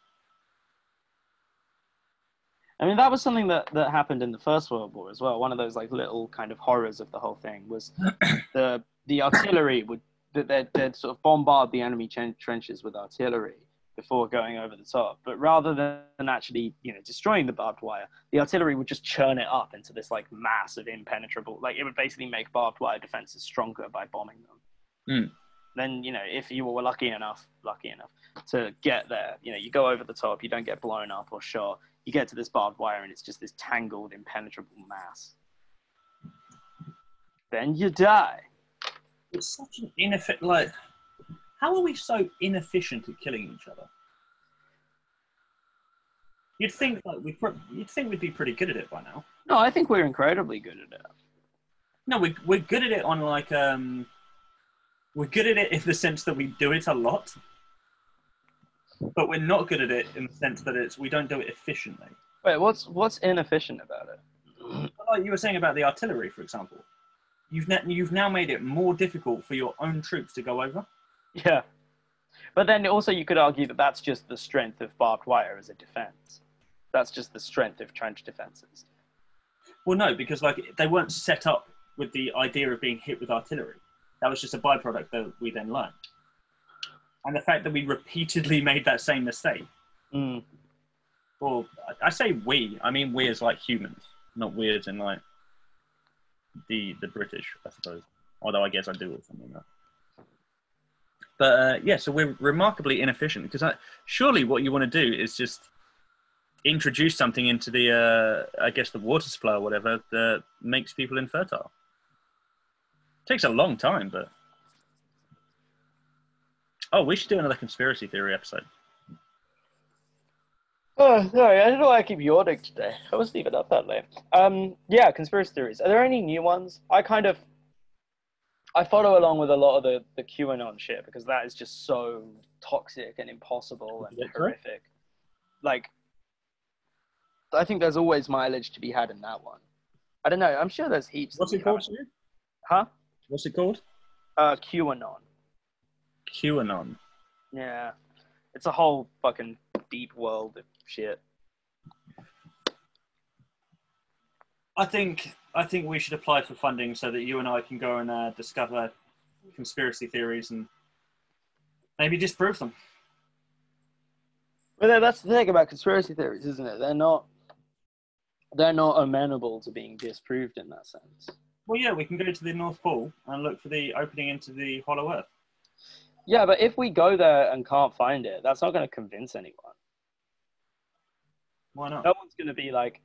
I mean, that was something that, that happened in the First World War as well. One of those like little kind of horrors of the whole thing was the the artillery would that they'd, they'd sort of bombard the enemy trenches with artillery before going over the top. But rather than actually you know destroying the barbed wire, the artillery would just churn it up into this like mass of impenetrable. Like it would basically make barbed wire defenses stronger by bombing them. Mm. Then you know if you were lucky enough, lucky enough to get there, you know you go over the top, you don't get blown up or shot you get to this barbed wire and it's just this tangled, impenetrable mass. Then you die. It's such an inefficient. Like, how are we so inefficient at killing each other? You'd think like we would you'd think we'd be pretty good at it by now. No, I think we're incredibly good at it. No, we we're good at it on like um, we're good at it in the sense that we do it a lot, but we're not good at it in the sense that it's we don't do it efficiently. Wait, what's what's inefficient about it? Like you were saying about the artillery, for example, you've ne- you've now made it more difficult for your own troops to go over. Yeah. But then also you could argue that that's just the strength of barbed wire as a defense. That's just the strength of trench defenses. Well, no, because like they weren't set up with the idea of being hit with artillery. That was just a byproduct that we then learned. And the fact that we repeatedly made that same mistake. Mm. Well, I- say we. I mean we as like humans, not we as in like the the British, I suppose. Although I guess I do also mean that. But uh, yeah, so we're remarkably inefficient because I, surely what you want to do is just introduce something into the, uh, I guess, the water supply or whatever that makes people infertile. Takes a long time, but. Oh, we should do another conspiracy theory episode. Oh, sorry, I don't know why I keep yawning today. I wasn't even up that late. Um, yeah, conspiracy theories. Are there any new ones? I kind of, I follow along with a lot of the the QAnon shit because that is just so toxic and impossible and correct. horrific. Like, I think there's always mileage to be had in that one. I don't know. I'm sure there's heaps. What's it called? Huh? What's it called? Uh, QAnon. QAnon. Yeah, it's a whole fucking deep world of shit. I think I think we should apply for funding so that you and I can go and uh, discover conspiracy theories and maybe disprove them. Well, that's the thing about conspiracy theories, isn't it? They're not they're not amenable to being disproved in that sense. Well, yeah, we can go to the North Pole and look for the opening into the Hollow Earth. Yeah, but if we go there and can't find it, that's not going to convince anyone. Why not? No one's going to be like,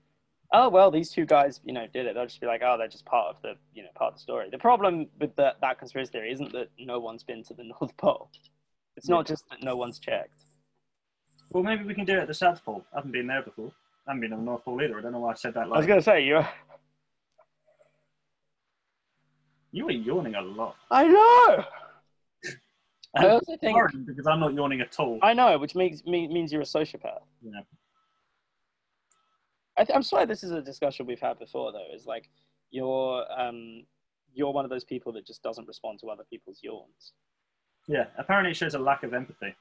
"Oh, well, these two guys, you know, did it." They'll just be like, "Oh, they're just part of the, you know, part of the story." The problem with that that conspiracy theory isn't that no one's been to the North Pole. It's not just that no one's checked. Well, maybe we can do it at the South Pole. I haven't been there before. I haven't been to the North Pole either. I don't know why I said that. I was going to say you. You were yawning a lot. I know. I And also think Sorry, because I'm not yawning at all. I know, which means me, means you're a sociopath. Yeah. I th- I'm sorry, this is a discussion we've had before, though. Is like you're um you're one of those people that just doesn't respond to other people's yawns. Yeah. Apparently, it shows a lack of empathy,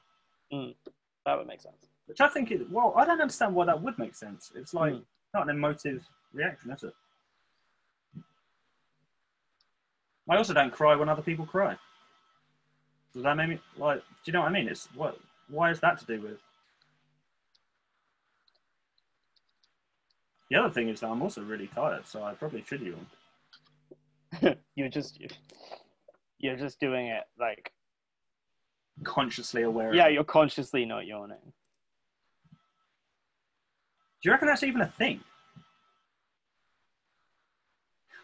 That would make sense. which I think is well. I don't understand why that would make sense. It's like Hmm. not an emotive reaction, is it? I also don't cry when other people cry. Does that make me like? Do you know what I mean? It's what? Why is that to do with? The other thing is that I'm also really tired, so I probably should yawn. you're just you're just doing it like Consciously aware. of yeah, you're consciously not yawning. Do you reckon that's even a thing?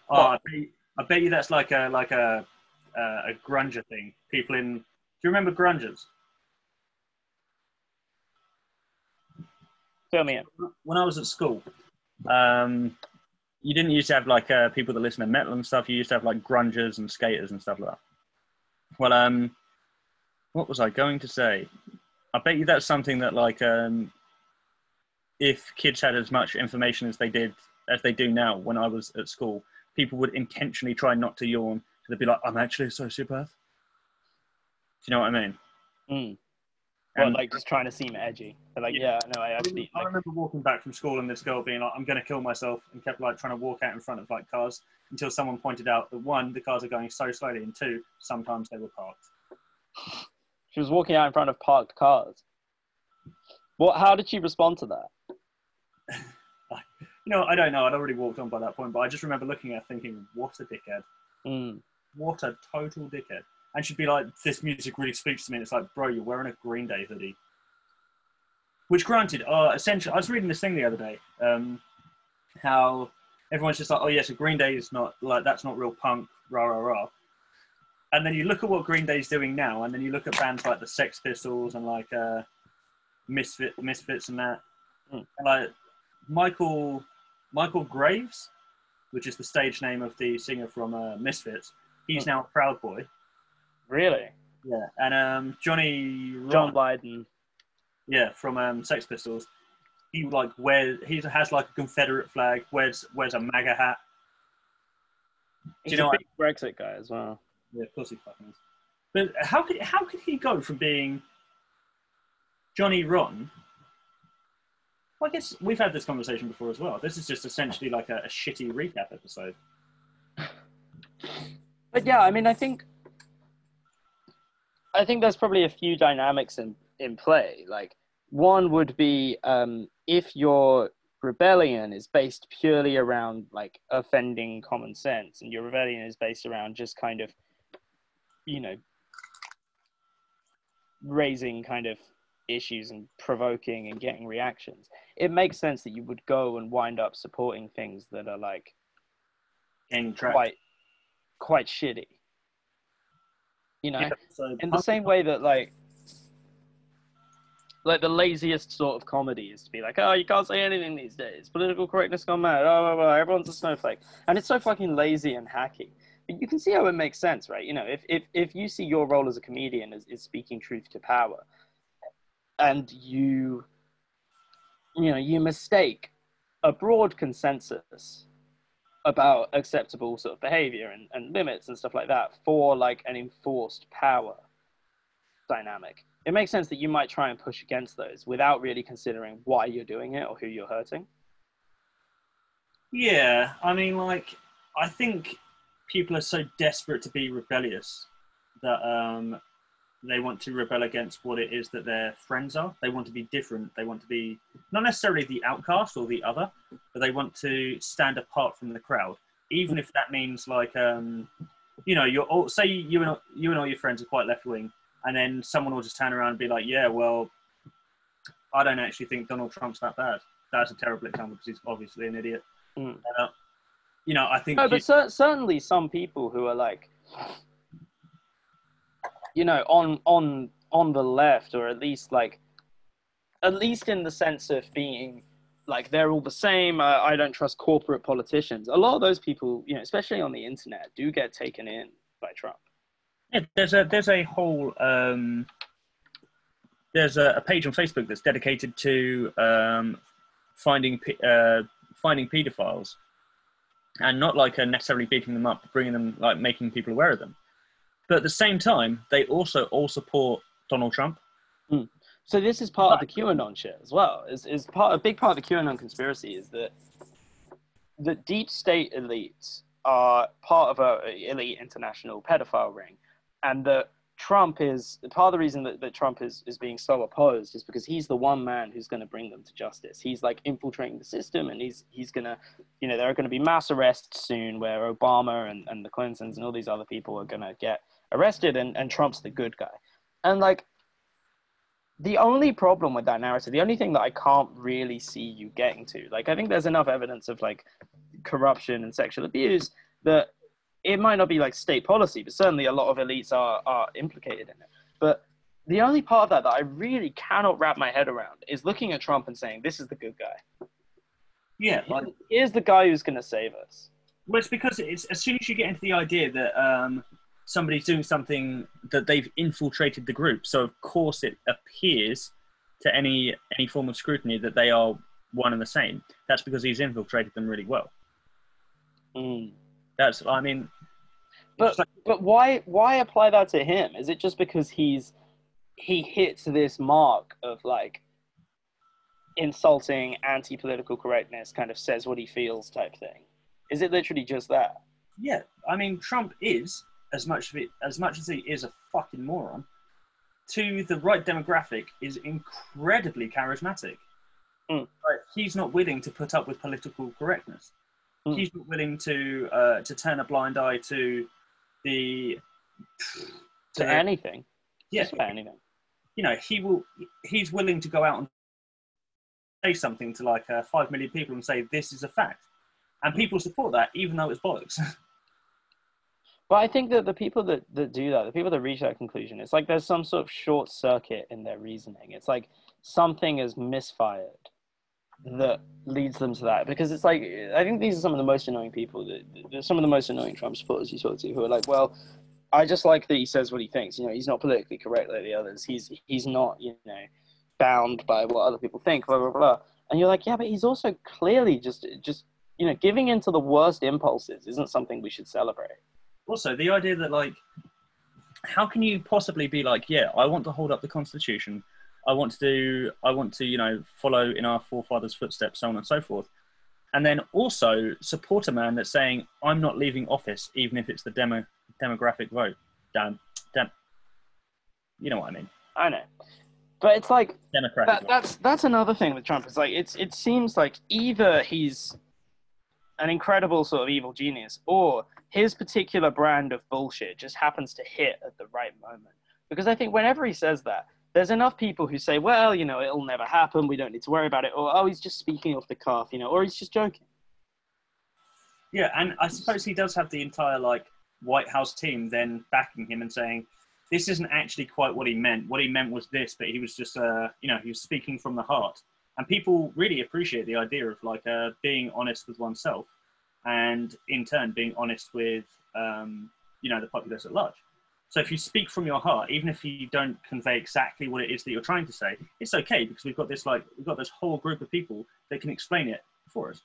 Oh, What? Ah, you, I bet you that's like a like a uh, a grunger thing. People in. Do you remember grungers? Fill me in. When I was at school, um, you didn't used to have like uh, people that listen to metal and stuff. You used to have like grungers and skaters and stuff like that. Well, um, what was I going to say? I bet you that's something that like um, if kids had as much information as they did as they do now when I was at school, people would intentionally try not to yawn. So they'd be like, "I'm actually a sociopath." Do you know what I mean? Mm. Well, And- like just trying to seem edgy. But like, yeah, no, I actually. I Like, remember walking back from school and this girl being like, "I'm going to kill myself," and kept like trying to walk out in front of like cars until someone pointed out that one, the cars are going so slowly, and two, sometimes they were parked. she was walking out in front of parked cars. What? How did she respond to that? You know, I don't know. I'd already walked on by that point, but I just remember looking at thinking, "What a dickhead! Mm. What a total dickhead!" And she'd be like, "This music really speaks to me." And it's like, "Bro, you're wearing a Green Day hoodie." Which, granted, are essentially. I was reading this thing the other day. Um, how everyone's just like, "Oh yes, a Green Day is not like that's not real punk." Rah rah rah. And then you look at what Green Day's doing now, and then you look at bands like the Sex Pistols and like uh, Misfit, Misfits and that, Mm. and like Michael Michael Graves, which is the stage name of the singer from uh, Misfits. He's Mm. now a Proud Boy. Really? Yeah, and um, Johnny Ron, John Lydon. yeah, from um, Sex Pistols. He like wears he has like a Confederate flag, wears wears a MAGA hat. He's you know a big Brexit guy as well. Yeah, of course he fucking is. But how could how could he go from being Johnny Rotten? Well, I guess we've had this conversation before as well. This is just essentially like a, a shitty recap episode. But yeah, I mean, I think, I think there's probably a few dynamics in in play. Like one would be um, if your rebellion is based purely around like offending common sense, and your rebellion is based around just kind of, you know, raising kind of issues and provoking and getting reactions. It makes sense that you would go and wind up supporting things that are like track. quite quite shitty. You know, Yeah, so in the same way that like like the laziest sort of comedy is to be like, oh, you can't say anything these days. Political correctness gone mad. Oh, blah, blah, everyone's a snowflake, and it's so fucking lazy and hacky. But you can see how it makes sense, right? You know, if if if you see your role as a comedian as is speaking truth to power, and you you know you mistake a broad consensus about acceptable sort of behavior and, and limits and stuff like that for like an enforced power dynamic. It makes sense that you might try and push against those without really considering why you're doing it or who you're hurting. Yeah, I mean, like, I think people are so desperate to be rebellious that um, they want to rebel against what it is that their friends are. They want to be different. They want to be not necessarily the outcast or the other, but they want to stand apart from the crowd, even if that means like, um, you know, you're all say you and you and all your friends are quite left wing, and then someone will just turn around and be like, "Yeah, well, I don't actually think Donald Trump's that bad." That's a terrible example because he's obviously an idiot. Mm. Uh, you know, I think No, you- but cer- certainly some people who are like, you know, on on on the left, or at least like, at least in the sense of being like they're all the same. Uh, I don't trust corporate politicians. A lot of those people, you know, especially on the internet, do get taken in by Trump. Yeah, there's a there's a whole um, there's a, a page on Facebook that's dedicated to um, finding uh, finding paedophiles, and not like necessarily beating them up, bringing them like making people aware of them. But at the same time, they also all support Donald Trump. Hmm. So this is part of the QAnon shit as well. Is is part a big part of the QAnon conspiracy is that the deep state elites are part of a elite international pedophile ring, and that Trump is part of the reason that, that Trump is, is being so opposed is because he's the one man who's going to bring them to justice. He's like infiltrating the system, and he's he's gonna, you know, there are going to be mass arrests soon where Obama and, and the Clintons and all these other people are going to get arrested, and, and Trump's the good guy. And like the only problem with that narrative, the only thing that I can't really see you getting to, like I think there's enough evidence of like corruption and sexual abuse that it might not be like state policy, but certainly a lot of elites are are implicated in it. But the only part of that that I really cannot wrap my head around is looking at Trump and saying, "This is the good guy. Yeah, like Here's the guy who's going to save us." Well, it's because it's as soon as you get into the idea that um, somebody's doing something that they've infiltrated the group, so of course it appears to any any form of scrutiny that they are one and the same. That's because he's infiltrated them really well. Mm. That's I mean, But like- but why why apply that to him? Is it just because he's he hits this mark of like insulting anti-political correctness, kind of says what he feels type thing? Is it literally just that? yeah, I mean Trump is as much of it as much as he is a fucking moron. To the right demographic, is incredibly charismatic. Mm. But he's not willing to put up with political correctness. Mm. He's not willing to uh, to turn a blind eye to the To the- anything? yeah, Just about anything. you know, he will. He's willing to go out and say something to like uh, five million people and say this is a fact, and people support that even though it's bollocks. But I think that the people that, that do that, the people that reach that conclusion, it's like there's some sort of short circuit in their reasoning. It's like something is misfired that leads them to that. Because it's like, I think these are some of the most annoying people, that, that- some of the most annoying Trump supporters you talk to who are like, well, I just like that he says what he thinks. You know, he's not politically correct like the others. He's, he's not, you know, bound by what other people think, blah, blah, blah. And you're like, yeah, but he's also clearly just, just, you know, giving into the worst impulses isn't something we should celebrate. Also, the idea that like, how can you possibly be like, yeah, I want to hold up the Constitution, I want to do, I want to, you know, follow in our forefathers' footsteps, so on and so forth, and then also support a man that's saying, I'm not leaving office, even if it's the demo demographic vote. Damn, damn. You know what I mean? I know. But it's like Democratic. that, that's that's another thing with Trump. It's like it's it seems like either he's an incredible sort of evil genius, or his particular brand of bullshit just happens to hit at the right moment. Because I think whenever he says that, there's enough people who say, "Well, you know, it'll never happen. We don't need to worry about it," or "Oh, he's just speaking off the cuff," you know, or he's just joking. Yeah, and I suppose he does have the entire like White House team then backing him and saying, "This isn't actually quite what he meant. What he meant was this, but he was just, uh, you know, he was speaking from the heart." And people really appreciate the idea of like uh, being honest with oneself, and in turn being honest with, um, you know, the populace at large. So if you speak from your heart, even if you don't convey exactly what it is that you're trying to say, it's okay because we've got this like we've got this whole group of people that can explain it for us.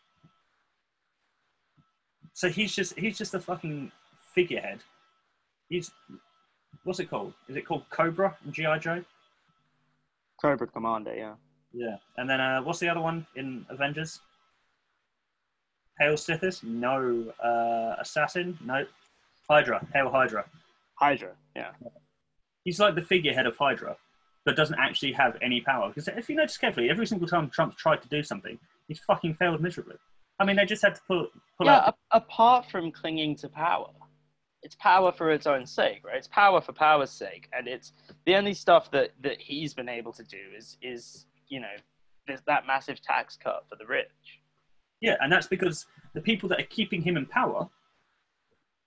So he's just he's just a fucking figurehead. He's what's it called? Is it called Cobra in GI Joe? Cobra Commander, yeah. Yeah. And then uh, what's the other one in Avengers? Hail Stithis? No. Uh, Assassin? No. Hydra. Hail Hydra. Hydra, yeah. He's like the figurehead of Hydra, but doesn't actually have any power. Because if you notice carefully, every single time Trump's tried to do something, he's fucking failed miserably. I mean, they just had to pull, pull yeah, out. a- apart from clinging to power, it's power for its own sake, right? It's power for power's sake, and it's the only stuff that that he's been able to do is is you know there's that massive tax cut for the rich. Yeah, and that's because the people that are keeping him in power,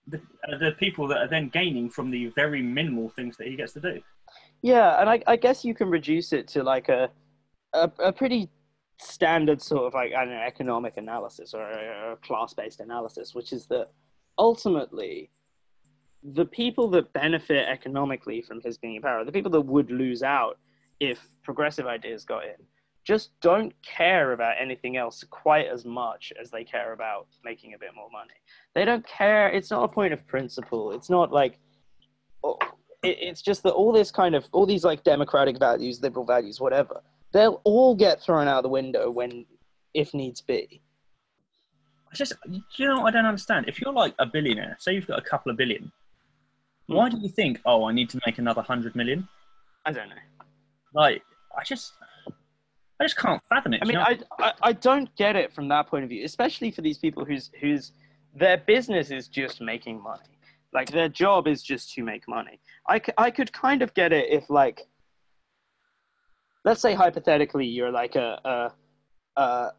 the, are the people that are then gaining from the very minimal things that he gets to do. Yeah, and I, I guess you can reduce it to like a, a, a pretty standard sort of like know economic analysis or a, a class-based analysis, which is that ultimately the people that benefit economically from his being in power, the people that would lose out if progressive ideas got in, just don't care about anything else quite as much as they care about making a bit more money. They don't care. It's not a point of principle. It's not like, oh, it's just that all this kind of, all these like democratic values, liberal values, whatever, they'll all get thrown out the window when, if needs be. I just, you know, I don't understand. If you're like a billionaire, say you've got a couple of billion, hmm. why do you think, oh, I need to make another hundred million? I don't know. Like, I just, I just can't fathom it. I mean, you know? I, I I don't get it from that point of view, especially for these people whose whose their business is just making money. Like their job is just to make money. I, c- I could kind of get it if like, let's say hypothetically you're like a, a, a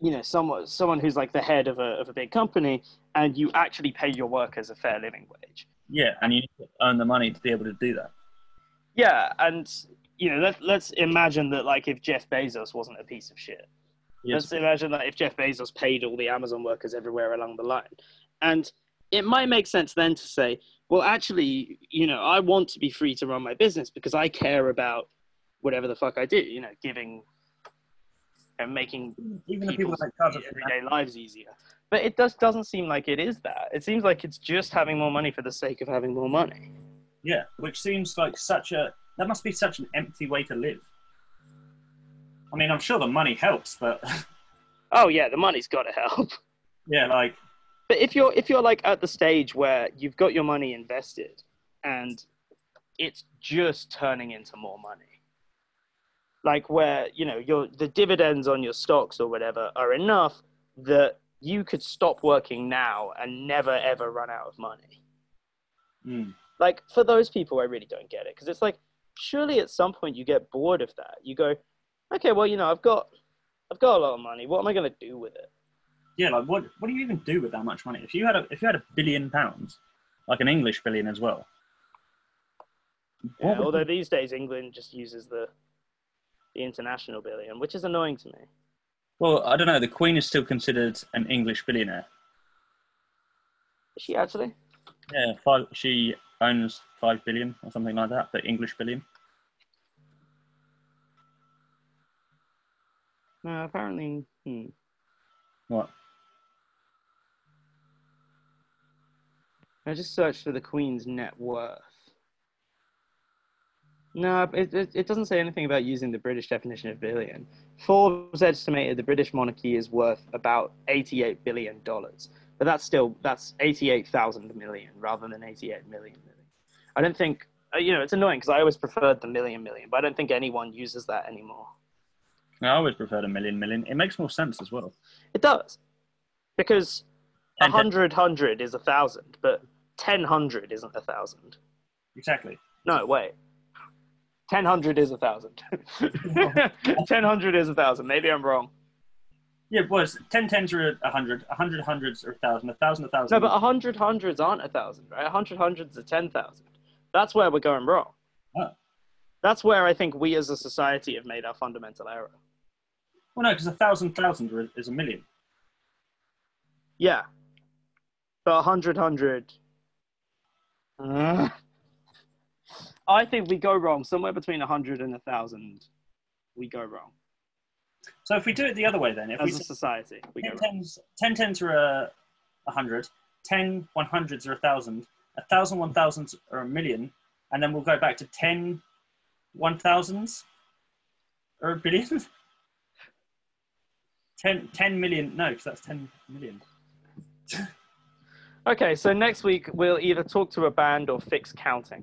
you know someone someone who's like the head of a of a big company and you actually pay your workers a fair living wage. yeah, and you need to earn the money to be able to do that. Yeah, and you know let let's imagine that like if Jeff Bezos wasn't a piece of shit. Let's imagine that if Jeff Bezos paid all the Amazon workers everywhere along the line. And it might make sense then to say, well, actually, you know, I want to be free to run my business because I care about whatever the fuck I do, you know, giving and making Even the people people's that everyday lives easier. But it just doesn't seem like it is that. It seems like it's just having more money for the sake of having more money. yeah, which seems like such a that must be such an empty way to live. I mean, I'm sure the money helps, but Oh yeah, the money's got to help. yeah, like But if you're if you're like at the stage where you've got your money invested and it's just turning into more money, like where you know your the dividends on your stocks or whatever are enough that you could stop working now and never ever run out of money. mm, Like for those people, I really don't get it because it's like surely at some point you get bored of that. You go, okay, well you know I've got I've got a lot of money. What am I going to do with it? yeah, like what what do you even do with that much money? If you had a if you had a billion pounds, like an English billion as well. Yeah, although you- these days England just uses the the international billion, which is annoying to me. well, I don't know. The Queen is still considered an English billionaire. Is she actually? Yeah, five. She owns five billion or something like that. but English billion. No, apparently. Hmm. What? I just searched for the Queen's net worth. No, it, it, it doesn't say anything about using the British definition of billion. Forbes estimated the British monarchy is worth about $88 billion. But that's still, that's 88,000 million rather than 88 million million. I don't think, uh, you know, it's annoying because I always preferred the million million, but I don't think anyone uses that anymore. I always preferred a million million. It makes more sense as well. It does. Because a hundred hundred is a thousand, but ten hundred isn't a thousand. Exactly. No, wait. Ten hundred is a thousand. Ten hundred is a thousand. Maybe I'm wrong. Yeah, it was ten tens are a hundred, a hundred hundreds are a thousand, a thousand a thousand. No, but a hundred hundreds aren't a thousand, right? A hundred hundreds are ten thousand. That's where we're going wrong. Oh. That's where I think we as a society have made our fundamental error. well, no, because a thousand thousand is a million. Yeah. But a hundred hundred. Uh, I think we go wrong. Somewhere between a hundred and a thousand, we go wrong. So if we do it the other way, then if we As a society, we go ten wrong. tens, ten tens are a, a hundred, ten one hundreds are a thousand, a thousand one thousands are a million, and then we'll go back to ten one thousands or a billion. 10, 10 million, no, because that's 10 million. Okay, so next week we'll either talk to a band or fix counting.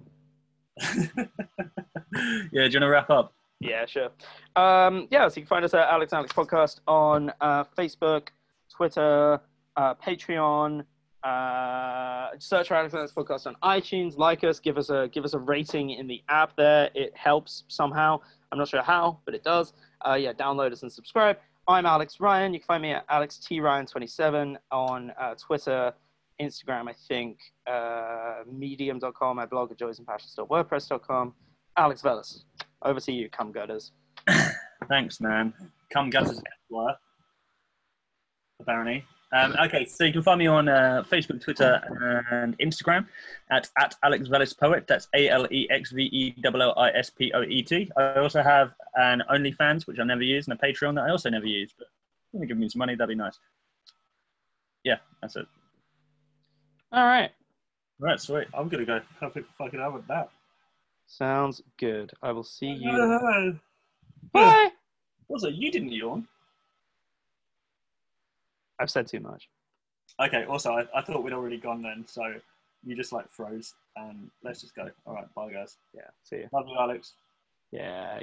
yeah, do you want to wrap up? Yeah, sure. Um, yeah, so you can find us at Alex Alex Podcast on uh, Facebook, Twitter, uh, Patreon, Uh, search for Alex Podcast on iTunes. Like us, give us a give us a rating in the app. There, it helps somehow. I'm not sure how, but it does. Uh, yeah, download us and subscribe. I'm Alex Ryan. You can find me at alextryan27 on uh, Twitter, Instagram. I think uh, Medium.com. My blog at joysandpassions.wordpress.com. Alex Velas, over to you. Come gutters. Thanks, man. Come gutters. Apparently. Um, okay, so you can find me on uh, Facebook, Twitter, and Instagram at, at Alex Vellis Poet. That's A L E X V E L L I S P O E T. I also have an OnlyFans, which I never use, and a Patreon that I also never use. But if you want to give me some money, that'd be nice. Yeah, that's it. All right. All right, sweet. I'm going to go have a fucking hour with that. Sounds good. I will see you. Yeah. Bye. Also, you didn't yawn. I've said too much. Okay, also, I, I thought we'd already gone then, so you just like froze. And let's just go. All right, bye, guys. Yeah. See you. Love you, Alex. Yeah.